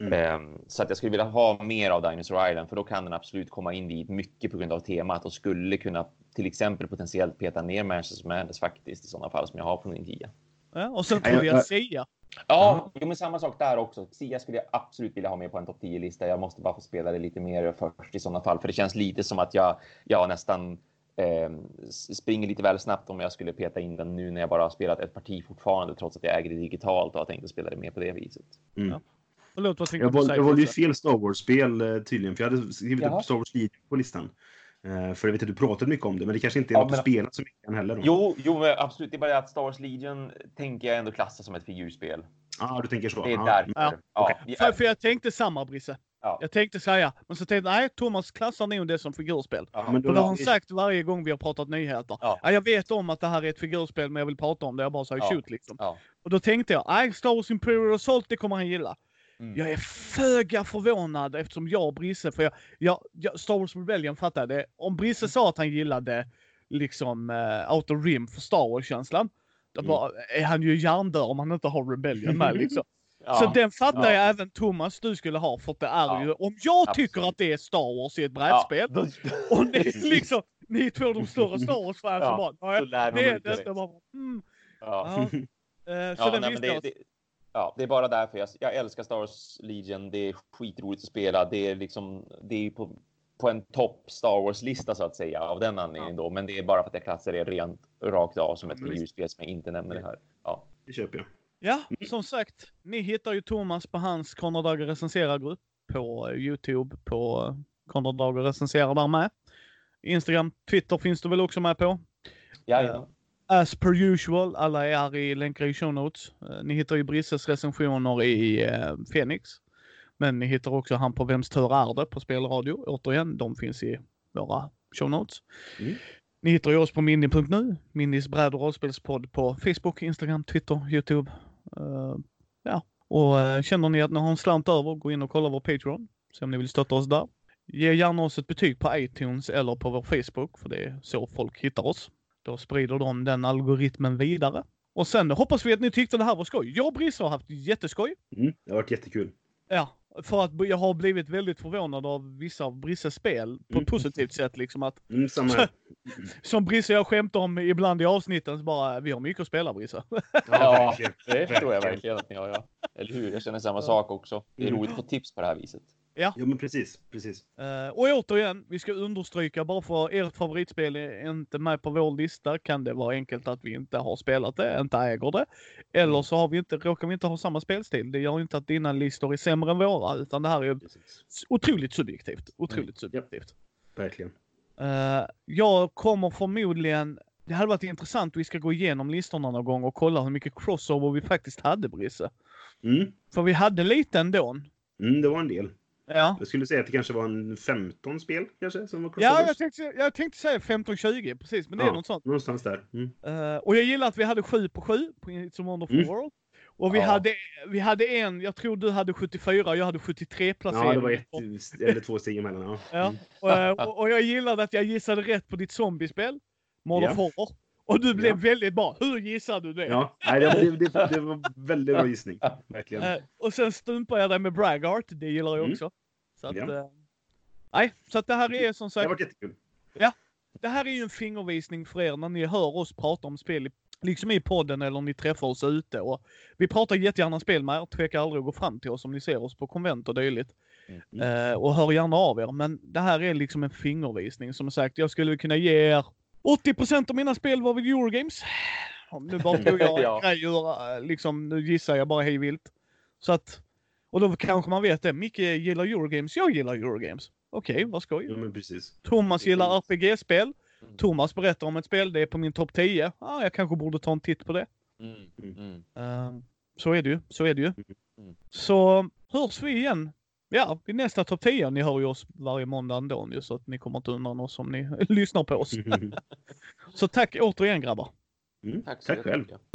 Mm. Ehm, så att jag skulle vilja ha mer av Dinosaur Island för då kan den absolut komma in dit mycket på grund av temat och skulle kunna till exempel potentiellt peta ner Manchester Madness faktiskt i sådana fall som jag har på min 10. Ja, och sen tror jag- Sia. Ja, jo, men samma sak där också. Sia skulle jag absolut vilja ha med på en topp 10-lista. Jag måste bara få spela det lite mer först i sådana fall, för det känns lite som att jag, jag nästan eh, springer lite väl snabbt om jag skulle peta in den nu när jag bara har spelat ett parti fortfarande, trots att jag äger det digitalt och har tänkt att spela det mer på det viset. Mm. Förlåt, vad tänkte Jag, val, valde ju fel Star Wars-spel eh, tydligen, för jag hade skrivit Jaha. upp Star Wars Legion på listan. Eh, för jag vet att du pratat mycket om det, men det kanske inte är Ja, något men- att spela så mycket än heller. Då. Jo, jo, men absolut. Det är bara det att Star Wars Legion tänker jag ändå klassa som ett figurspel. Ja, du tänker så. Det är ja. därför. Ja, Ja, vi För, för jag tänkte samma Brisse. Ja. Jag tänkte säga, men så tänkte jag, nej, Thomas klassar nog det som figurspel. ja. Men För då, det har han sagt varje gång vi har pratat nyheter. Ja. Ja. jag vet om att det här är ett figurspel, men jag vill prata om det. Jag bara säger Ja. shoot liksom. Ja. Och då tänkte jag, nej, Star Wars Imperial Assault, det kommer han gilla. Mm. Jag är föga förvånad eftersom jag och Brisse, för jag, jag, jag, Star Wars Rebellion fattar jag det. Om Brisse sa att han gillade liksom uh, Outer Rim för Star Wars-känslan, då Mm. bara, är han ju hjärndöd om han inte har Rebellion med liksom. (laughs) Ja. Så den fattar Ja. jag även Thomas du skulle ha, för det är Ja. ju, om jag Absolut. tycker att det är Star Wars i ett Ja, brädspel, (laughs) och ni liksom, ni är två av de större Star Wars-fans Ja, som bara, nej, det är det. bara, mm, Ja. ja. (laughs) Eh, Så Ja, den visste jag. Ja, det är bara därför jag, jag älskar Star Wars Legion. Det är skitroligt att spela. Det är liksom, det är på, på en topp Star Wars-lista så att säga av den anledningen då. Men det är bara för att jag klassar det rent rakt av som ett Ja, visst. figurspel som jag inte nämner det här. Ja, Det köper jag. Ja, som sagt, ni hittar ju Thomas på hans Konrad Dager recenserar-grupp på eh, Youtube på eh, Konrad Dager recenserar där med. Instagram, Twitter finns du väl också med på? ja, Ja. As per usual, alla är här i länkar i show notes. Eh, Ni hittar ju Brisses recensioner i eh, Phoenix. Men ni hittar också han på Vems tur är det på spelradio. Återigen, de finns i våra show notes. Mm. Ni hittar ju oss på mindy.nu, Mindys bräd och rollspelspodd på Facebook, Instagram, Twitter, Youtube. Eh, ja, och eh, känner ni att ni har en slant över, gå in och kolla vår Patreon. Se om ni vill stötta oss där. Ge gärna oss ett betyg på iTunes eller på vår Facebook, för det är så folk hittar oss. Då sprider de den algoritmen vidare. Och sen hoppas vi att ni tyckte det här var skoj. Jag och Brisse har haft jätteskoj. Mm, det har varit jättekul. Ja, för att jag har blivit väldigt förvånad av vissa av Brisses spel på Mm. ett positivt sätt. Liksom att, Mm, samma här. (laughs) som Brisse och jag skämtar om ibland i avsnitten, så bara vi har mycket att spela Brisse. (laughs) Ja, det förstår jag Verkligen. verkligen att ni har. Ja. Eller hur? Jag känner samma sak också. Det är Mm. roligt att få tips på det här viset. Ja, men precis. precis. Eh, och återigen, vi ska understryka bara för ert favoritspel är inte med på vår lista kan det vara enkelt att vi inte har spelat det, inte äger det. Eller så har vi inte, råkar vi inte ha samma spelstil. Det gör inte att dina listor är sämre än våra, utan det här är precis. otroligt subjektivt. Otroligt Mm, subjektivt. Verkligen. Eh, jag kommer förmodligen, det hade varit intressant, vi ska gå igenom listorna någon gång och kolla hur mycket crossover vi faktiskt hade Brisse. Mm. För vi hade lite ändå. Mm, det var en del. Ja. Jag skulle säga att det kanske var en 15 spel kanske som var Ja, crossovers. jag tänkte, jag tänkte säga 15-20 precis, men det är Ja. något sånt. Någonstans där. Mm. Eh, och jag gillar att vi hade 7 på 7 på It's a Wonderful Mm. World. Och vi, Ja. hade, vi hade en, jag tror du hade 74 och jag hade 73 placeringar. Ja, det var ett eller två steg emellan. Ja. Ja. Mm. Och, eh, och, och jag gillade att jag gissade rätt på ditt zombiespel, Modern Ja. Horror. Och du blev Ja. väldigt bra. Hur gissade du det? Ja, nej, det, det, det, det var väldigt bra gissning. (laughs) Verkligen. Eh, och sen stumpar jag dig med Braggart, det gillar jag Mm. också. Så att, Ja. eh, nej, så att det här är som Det sagt, har varit jättekul. det här är ju en fingervisning för er när ni hör oss prata om spel, i- liksom i podden eller om ni träffar oss ute. Och vi pratar jättegärna spel med er, tveka aldrig att gå fram till oss om ni ser oss på konvent och dylikt. Mm. Eh, och hör gärna av er, men det här är liksom en fingervisning. Som sagt, jag skulle kunna ge er 80% av mina spel var vid Eurogames. Om Nu bara (laughs) tog jag Ja. en grej ur, eh, liksom, nu gissar jag bara hej vilt. Så att, och då kanske man vet det. Micke gillar Eurogames, jag gillar Eurogames. Okej, vad skoj. Ja, men precis. Thomas gillar RPG-spel. Mm. Thomas berättar om ett spel, det är på min topp 10. Ah, jag kanske borde ta en titt på det. Mm. Mm. Eh, så är det ju, så är det ju. Mm. Så hörs vi igen. Ja, vid nästa topp 10. Ni hör ju oss varje måndag ändå ju, så att ni kommer inte undan oss om ni (laughs) lyssnar på oss. (laughs) Så tack återigen grabbar. Mm. Tack så Tack själv. jättemycket.